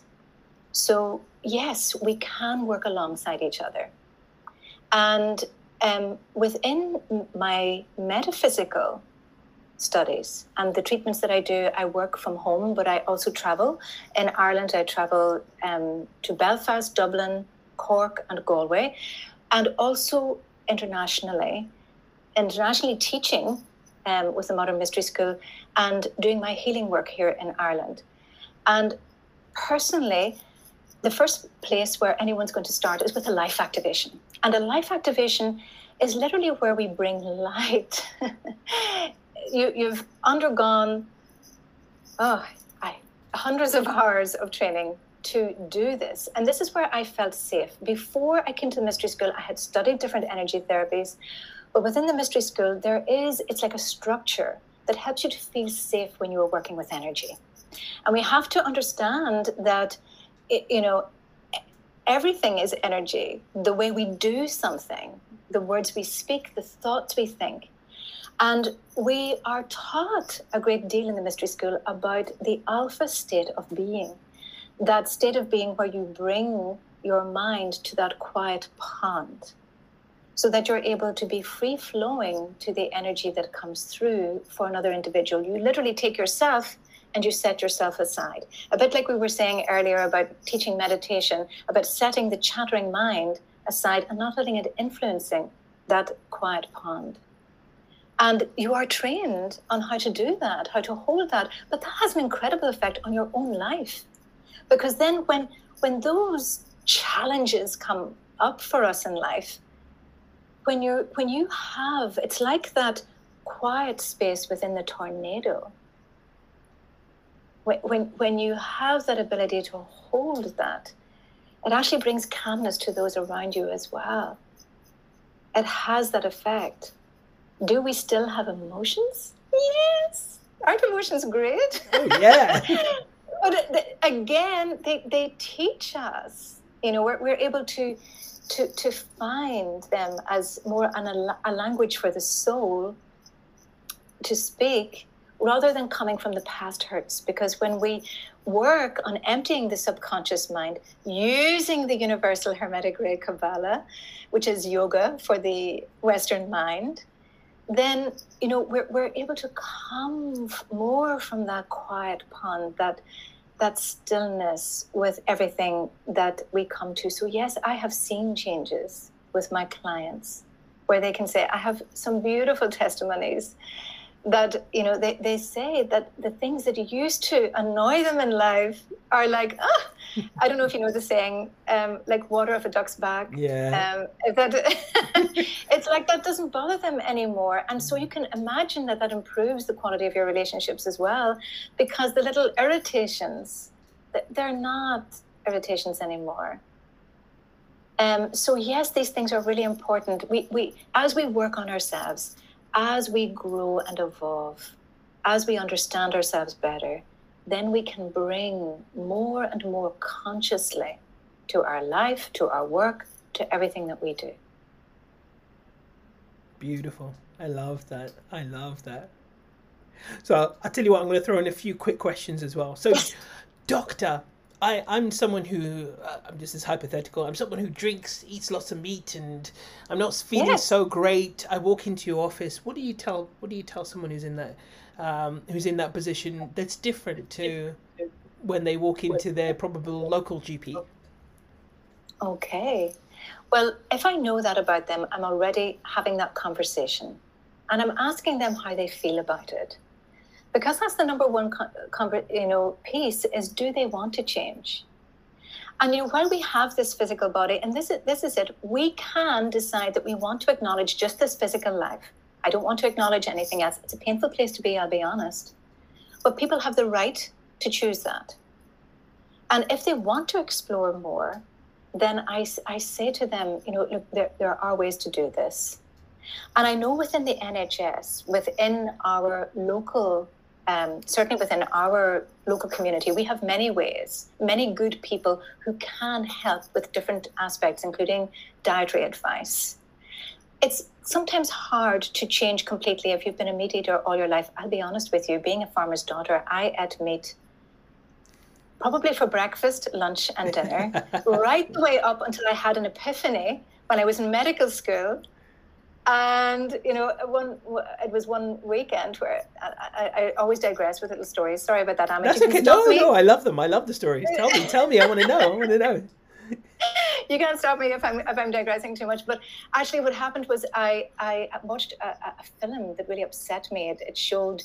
So, yes, we can work alongside each other. And um, within my metaphysical studies and the treatments that I do, I work from home, but I also travel. In Ireland, I travel um, to Belfast, Dublin, Cork, and Galway, and also internationally, internationally teaching um, with the Modern Mystery School and doing my healing work here in Ireland. And personally, the first place where anyone's going to start is with a life activation. And a life activation is literally where we bring light. you, you've undergone oh, I, hundreds of hours of training to do this. And this is where I felt safe. Before I came to the mystery school, I had studied different energy therapies. But within the mystery school, there is, it's like a structure that helps you to feel safe when you are working with energy. And we have to understand that it, you know, everything is energy. The way we do something, the words we speak, the thoughts we think. And we are taught a great deal in the mystery school about the alpha state of being, that state of being where you bring your mind to that quiet pond so that you're able to be free flowing to the energy that comes through for another individual. You literally take yourself and you set yourself aside. A bit like we were saying earlier about teaching meditation, about setting the chattering mind aside and not letting it influencing that quiet pond. And you are trained on how to do that, how to hold that. But that has an incredible effect on your own life. Because then when when those challenges come up for us in life, when you when you have it's like that quiet space within the tornado. When, when, when you have that ability to hold that, it actually brings calmness to those around you as well. It has that effect. Do we still have emotions? Yes. Aren't emotions great? Oh, yeah. but again, they, they teach us. You know, we're, we're able to, to, to find them as more an, a language for the soul to speak rather than coming from the past hurts. Because when we work on emptying the subconscious mind using the Universal Hermetic Ray Kabbalah, which is yoga for the Western mind, then you know we're, we're able to come more from that quiet pond, that that stillness with everything that we come to. So yes, I have seen changes with my clients where they can say, I have some beautiful testimonies that you know they, they say that the things that used to annoy them in life are like ah, I don't know if you know the saying um, like water off a duck's back. Yeah. Um, that it's like that doesn't bother them anymore. And so you can imagine that that improves the quality of your relationships as well because the little irritations they're not irritations anymore. Um, so yes these things are really important. We, we as we work on ourselves as we grow and evolve, as we understand ourselves better, then we can bring more and more consciously to our life, to our work, to everything that we do. Beautiful. I love that. I love that. So I'll tell you what, I'm going to throw in a few quick questions as well. So, doctor, I, I'm someone who uh, I'm just as hypothetical. I'm someone who drinks, eats lots of meat, and I'm not feeling yeah. so great. I walk into your office. What do you tell? What do you tell someone who's in that, um, who's in that position that's different to when they walk into their probable local GP? Okay, well, if I know that about them, I'm already having that conversation, and I'm asking them how they feel about it because that's the number one you know piece is do they want to change? And you know while we have this physical body and this is this is it we can decide that we want to acknowledge just this physical life. I don't want to acknowledge anything else. It's a painful place to be i'll be honest. But people have the right to choose that. And if they want to explore more then i, I say to them you know look there, there are ways to do this. And I know within the NHS, within our local um, certainly within our local community, we have many ways, many good people who can help with different aspects, including dietary advice. It's sometimes hard to change completely if you've been a meat eater all your life. I'll be honest with you, being a farmer's daughter, I ate meat probably for breakfast, lunch, and dinner, right the way up until I had an epiphany when I was in medical school and you know, one it was one weekend where I, I, I always digress with little stories. Sorry about that, Amit. That's okay. No, me. no, I love them. I love the stories. Tell me, tell me. I want to know. I want to know. you can't stop me if I'm if I'm digressing too much. But actually, what happened was I I watched a, a film that really upset me. It, it showed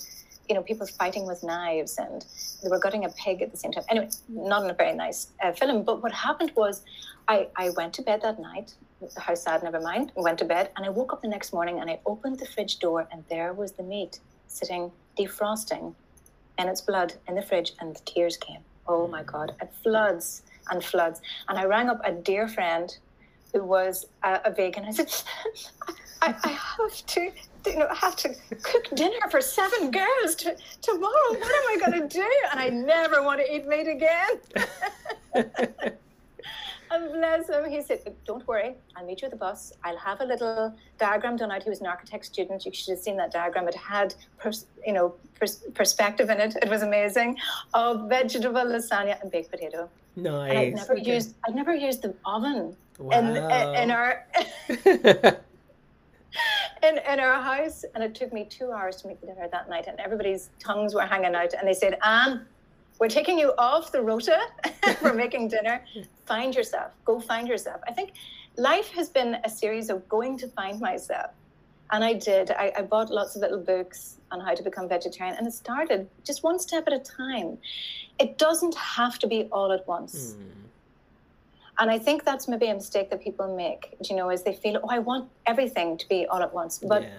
you know, people fighting with knives and they were gutting a pig at the same time. Anyway, not a very nice uh, film. But what happened was I, I went to bed that night how sad, never mind. Went to bed and I woke up the next morning and I opened the fridge door and there was the meat sitting defrosting and its blood in the fridge and the tears came. Oh my God, it floods and floods. And I rang up a dear friend who was a, a vegan. I said, I, I have to, you know, I have to cook dinner for seven girls to, tomorrow. What am I going to do? And I never want to eat meat again. Um, and bless him, um, he said, Don't worry, I'll meet you at the bus. I'll have a little diagram done out. He was an architect student. You should have seen that diagram. It had, pers- you know, pers- perspective in it. It was amazing. Of vegetable lasagna and baked potato. Nice. And I'd never okay. used, I'd never used the oven wow. in, in our. in, in our house, and it took me two hours to make the dinner that night, and everybody's tongues were hanging out, and they said, "Ann, we're taking you off the rota for making dinner. Find yourself. Go find yourself. I think life has been a series of going to find myself. And I did. I, I bought lots of little books on how to become vegetarian, and it started just one step at a time. It doesn't have to be all at once. Mm. And I think that's maybe a mistake that people make, you know, is they feel, oh, I want everything to be all at once. But yeah.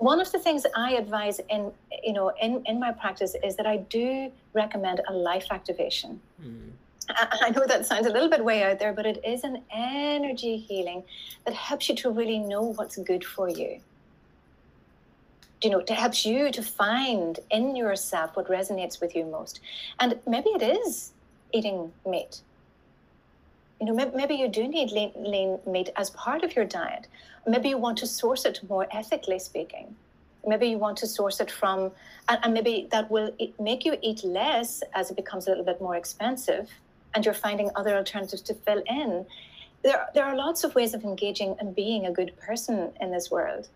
One of the things I advise in, you know, in, in my practice is that I do recommend a life activation. Mm. I know that sounds a little bit way out there, but it is an energy healing that helps you to really know what's good for you. You know, it helps you to find in yourself what resonates with you most. And maybe it is eating meat. You know, maybe, you do need lean, lean meat as part of your diet. Maybe you want to source it more ethically speaking maybe you want to source it from and, and, maybe that will make you eat less as it becomes a little bit more expensive and you're finding other alternatives to fill in. There, there are lots of ways of engaging and being a good person in this world.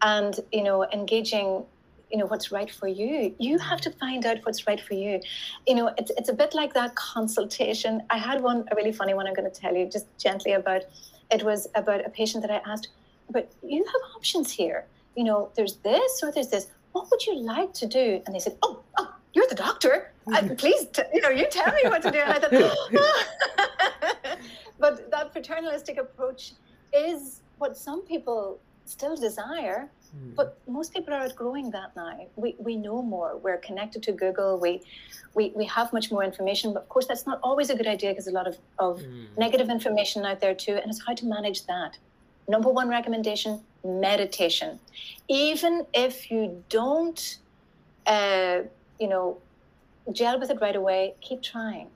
And, you know, engaging, you know, what's right for you. You have mm. to find out what's right for you. You know, it's, it's a bit like that consultation. I had one, a really funny one I'm going to tell you just gently about. It was about a patient that I asked, but you have options here. You know, there's this or there's this. What would you like to do? And they said, oh, oh you're the doctor. I, mm. please, t- you know, you tell me what to do. And I thought, oh. but that paternalistic approach is what some people still desire. Mm. But most people are outgrowing that now. We, we know more. We're connected to Google. We, we, we have much more information. But of course, that's not always a good idea because a lot of, of mm. negative information out there too. And it's how to manage that. Number one recommendation meditation. Even if you don't uh, you know, gel with it right away, keep trying.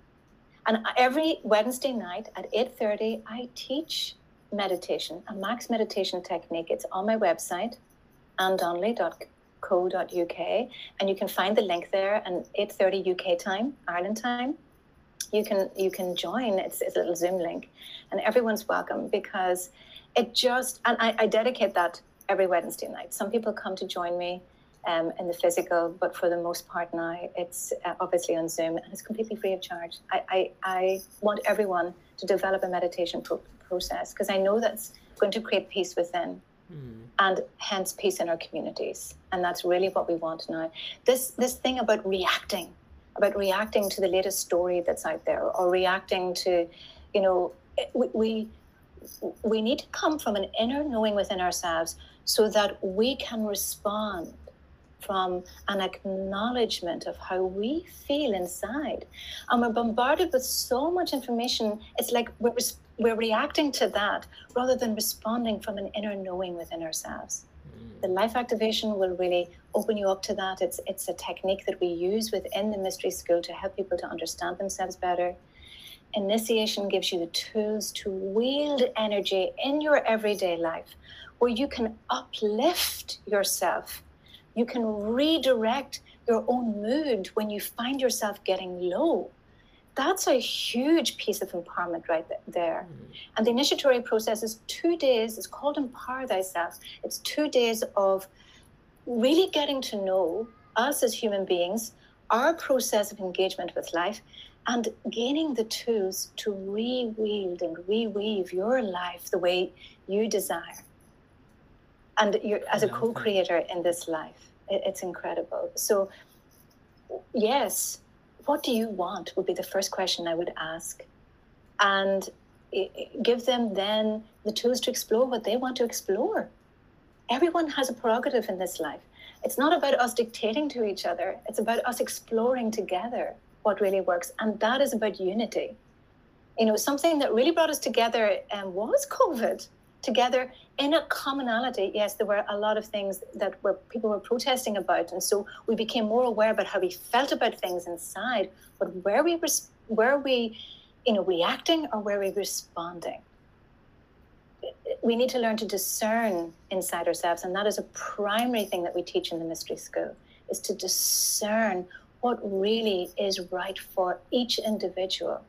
And every Wednesday night at 8:30, I teach meditation, a max meditation technique. It's on my website, anndonnelly.co.uk, and you can find the link there. And 8:30 UK time, Ireland time, you can you can join. It's, it's a little Zoom link, and everyone's welcome because it just and I, I dedicate that every Wednesday night. Some people come to join me um, in the physical, but for the most part now, it's uh, obviously on Zoom and it's completely free of charge. I, I, I want everyone to develop a meditation pro- process because I know that's going to create peace within. Mm. And hence peace in our communities, and that's really what we want now. This this thing about reacting, about reacting to the latest story that's out there, or reacting to, you know, we, we we need to come from an inner knowing within ourselves so that we can respond from an acknowledgement of how we feel inside. And we're bombarded with so much information, it's like we're, we're reacting to that rather than responding from an inner knowing within ourselves. Mm. The life activation will really open you up to that. It's, it's a technique that we use within the mystery school to help people to understand themselves better. Initiation gives you the tools to wield energy in your everyday life where you can uplift yourself you can redirect your own mood when you find yourself getting low. That's a huge piece of empowerment right there. Mm-hmm. And the initiatory process is two days, it's called Empower Thyself. It's two days of really getting to know us as human beings, our process of engagement with life, and gaining the tools to re-wield and reweave your life the way you desire. And you're as a co-creator in this life it's incredible. So, yes, what do you want would be the first question I would ask. And give them then the tools to explore what they want to explore. Everyone has a prerogative in this life. It's not about us dictating to each other, it's about us exploring together what really works. And that is about unity. You know, something that really brought us together um, was COVID together in a commonality. Yes, there were a lot of things that were people were protesting about, and so we became more aware about how we felt about things inside. But where we were we, you know, reacting or where we responding? We need to learn to discern inside ourselves, and that is a primary thing that we teach in the mystery school: is to discern what really is right for each individual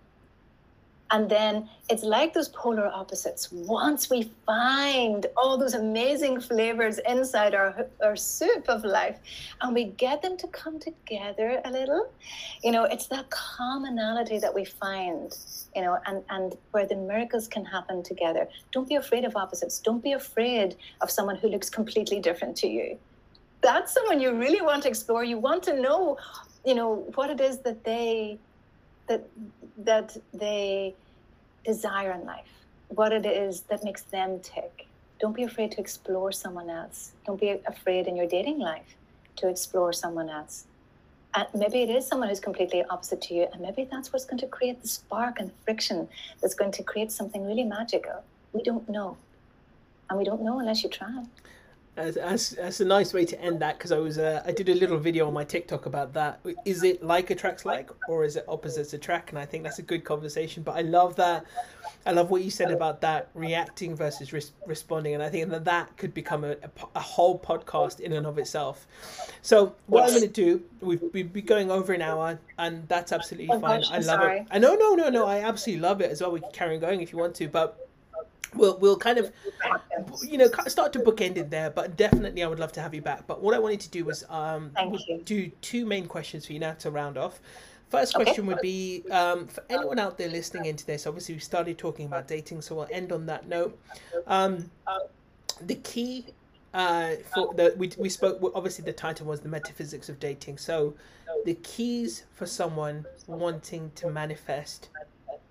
And then it's like those polar opposites. Once we find all those amazing flavors inside our, our soup of life and we get them to come together a little, you know, it's that commonality that we find, you know, and, and where the miracles can happen together. Don't be afraid of opposites. Don't be afraid of someone who looks completely different to you. That's someone you really want to explore. You want to know, you know, what it is that they that that they desire in life, what it is that makes them tick. Don't be afraid to explore someone else. Don't be afraid in your dating life to explore someone else. And maybe it is someone who's completely opposite to you, and maybe that's what's going to create the spark and friction that's going to create something really magical. We don't know. And we don't know unless you try that's, that's a nice way to end that because I was uh, I did a little video on my TikTok about that. Is it like attracts like, or is it opposites attract? And I think that's a good conversation. But I love that. I love what you said about that reacting versus res- responding, and I think that that could become a, a, a, whole podcast in and of itself. So what yes. I'm going to do, we've we've been going over an hour, and that's absolutely oh, fine. Gosh, I love sorry. it. I know, no, no, no. No. I absolutely love it as well. We can carry on going if you want to, but we'll we'll kind of you know start to bookend it there but definitely i would love to have you back. But what i wanted to do was um do two main questions for you now to round off. First question okay. would be um, for anyone out there listening into this obviously we started talking about dating so we'll end on that note. Um, the key uh, for the we, we spoke obviously the title was the metaphysics of dating. So the keys for someone wanting to manifest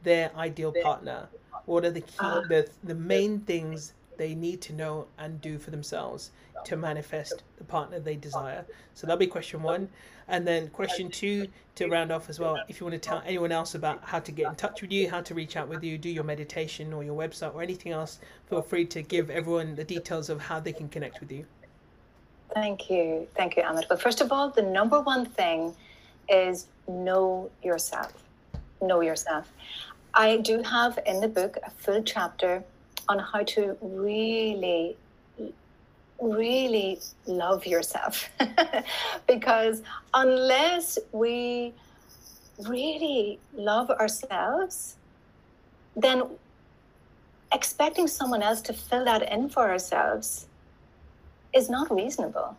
their ideal partner what are the key, uh, the, the main things they need to know and do for themselves to manifest the partner they desire? So that'll be question one. And then question two, to round off as well, if you want to tell anyone else about how to get in touch with you, how to reach out with you, do your meditation or your website or anything else, feel free to give everyone the details of how they can connect with you. Thank you. Thank you, Amit. But first of all, the number one thing is know yourself. Know yourself. I do have in the book a full chapter on how to really, really love yourself. because unless we really love ourselves, then expecting someone else to fill that in for ourselves is not reasonable.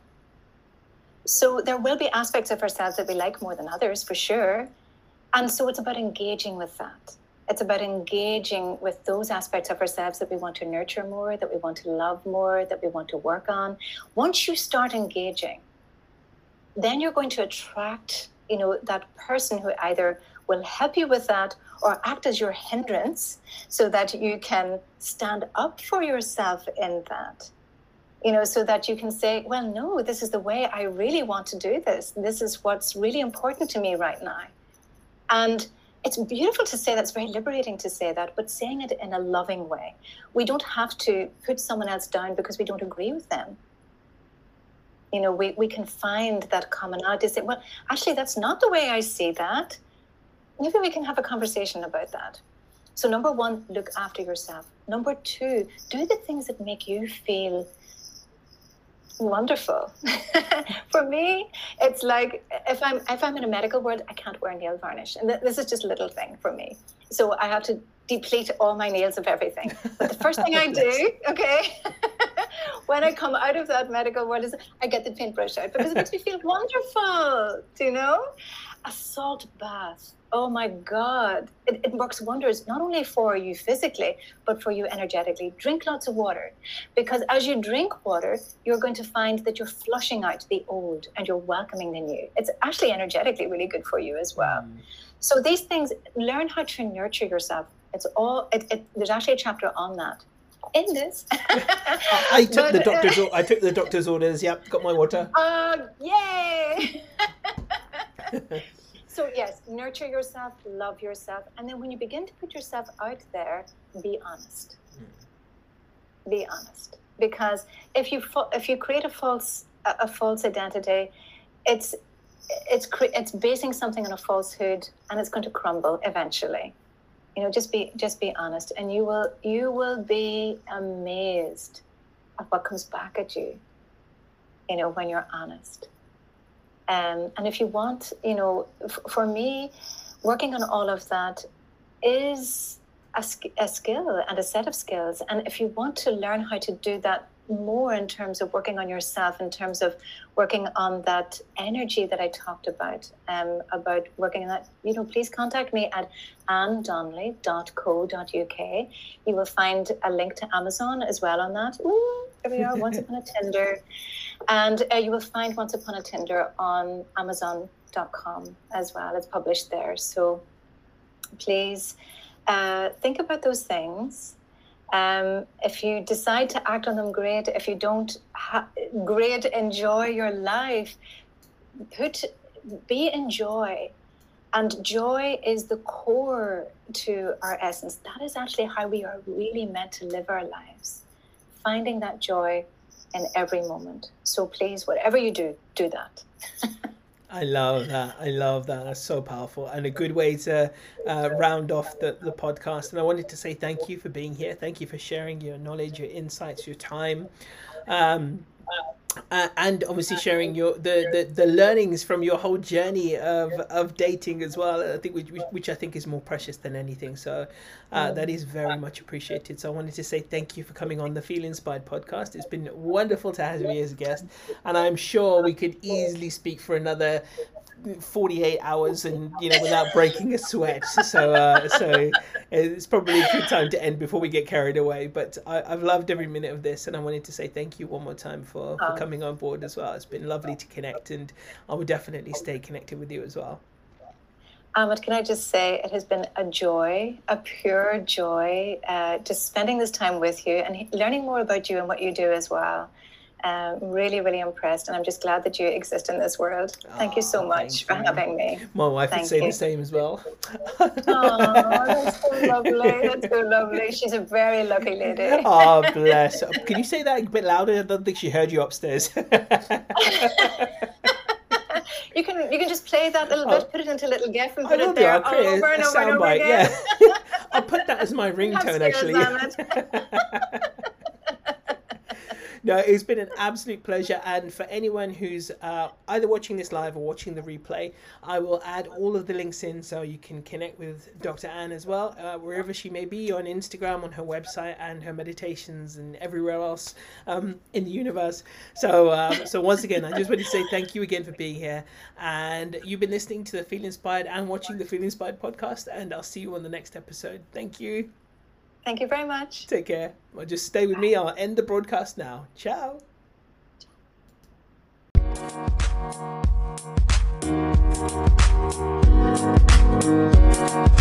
So there will be aspects of ourselves that we like more than others, for sure. And so it's about engaging with that. It's about engaging with those aspects of ourselves that we want to nurture more, that we want to love more, that we want to work on. Once you start engaging, then you're going to attract, you know, that person who either will help you with that or act as your hindrance so that you can stand up for yourself in that. You know so that you can say well no this is the way i really want to do this. This is what's really important to me right now. And it's beautiful to say that's very liberating to say that, but saying it in a loving way. We don't have to put someone else down because we don't agree with them. You know, we, we can find that commonality. Say, well, actually, that's not the way I see that. Maybe we can have a conversation about that. So, number one, look after yourself. Number two, do the things that make you feel wonderful. For me, it's like if I'm if I'm in a medical world, I can't wear nail varnish, and th- this is just a little thing for me. So I have to deplete all my nails of everything. But the first thing I do, okay, when I come out of that medical world is I get the paintbrush out because it makes me feel wonderful. Do you know? A salt bath oh my God, it, it, works wonders not only for you physically, but for you energetically. Drink lots of water because as you drink water, you're going to find that you're flushing out the old and you're welcoming the new. It's actually energetically really good for you as well. Mm. So these things, learn how to nurture yourself. It's all, it, it, there's actually a chapter on that. In this, I took but, the doctor's. I took the doctor's orders. Yep, got my water. Uh, yay! So, yes, nurture yourself, love yourself. And then when you begin to put yourself out there, be honest. Mm. Be honest. Because if you if you create a false a false identity, it's it's it's basing something on a falsehood and it's going to crumble eventually you know just be just be honest and you will you will be amazed at what comes back at you you know when you're honest um, and if you want, you know, f- for me, working on all of that is a, a skill and a set of skills. And if you want to learn how to do that more in terms of working on yourself, in terms of working on that energy that I talked about, um, about working on that, you know, please contact me at anndonnelly.co.uk. You will find a link to Amazon as well on that. Ooh, here we are, Once Upon a Tinder. And uh, you will find Once Upon a Tinder on Amazon.com as well. It's published there. So please uh, think about those things um, if you decide to act on them, great. If you don't, ha- great. Enjoy your life. Put, be in joy. And joy is the core to our essence. That is actually how we are really meant to live our lives. Finding that joy in every moment. So please, whatever you do, do that. I love that. I love that. That's so powerful and a good way to uh, round off the, the podcast. And I wanted to say thank you for being here. Thank you for sharing your knowledge, your insights, your time. Um, uh, and obviously sharing your the, the, the learnings from your whole journey of, of dating as well. I think which, which I think is more precious than anything. So uh, that is very much appreciated. So I wanted to say thank you for coming on the Feel Inspired podcast. It's been wonderful to have you as a guest, and I'm sure we could easily speak for another 48 hours and you know without breaking a sweat so uh, so it's probably a good time to end before we get carried away but I, have loved every minute of this and i wanted to say thank you one more time for, for oh. coming on board as well it's been lovely to connect and i will definitely stay connected with you as well Amit, can I just say it has been a joy, a pure joy, uh, just spending this time with you and learning more about you and what you do as well. Um, really, really impressed, and I'm just glad that you exist in this world. Thank you so much for you. having me. My wife thank would say you. the same as well. oh, that's so lovely. That's so lovely. She's a very lucky lady. oh, bless. Can you say that a bit louder? I don't think she heard you upstairs. you can you can just play that little bit, oh. put it into a little GIF, and put it there over and over and over again. Yeah. I'll put that as my ringtone actually no, it's been an absolute pleasure. And for anyone who's uh, either watching this live or watching the replay, I will add all of the links in so you can connect with Dr. Ann as well, uh, wherever she may be on Instagram, on her website, and her meditations, and everywhere else um, in the universe. So, um, so once again, I just want to say thank you again for being here. And you've been listening to the Feel Inspired and watching the Feel Inspired podcast. And I'll see you on the next episode. Thank you. Thank you very much. Take care. Well, just stay with me. I'll end the broadcast now. Ciao. Ciao.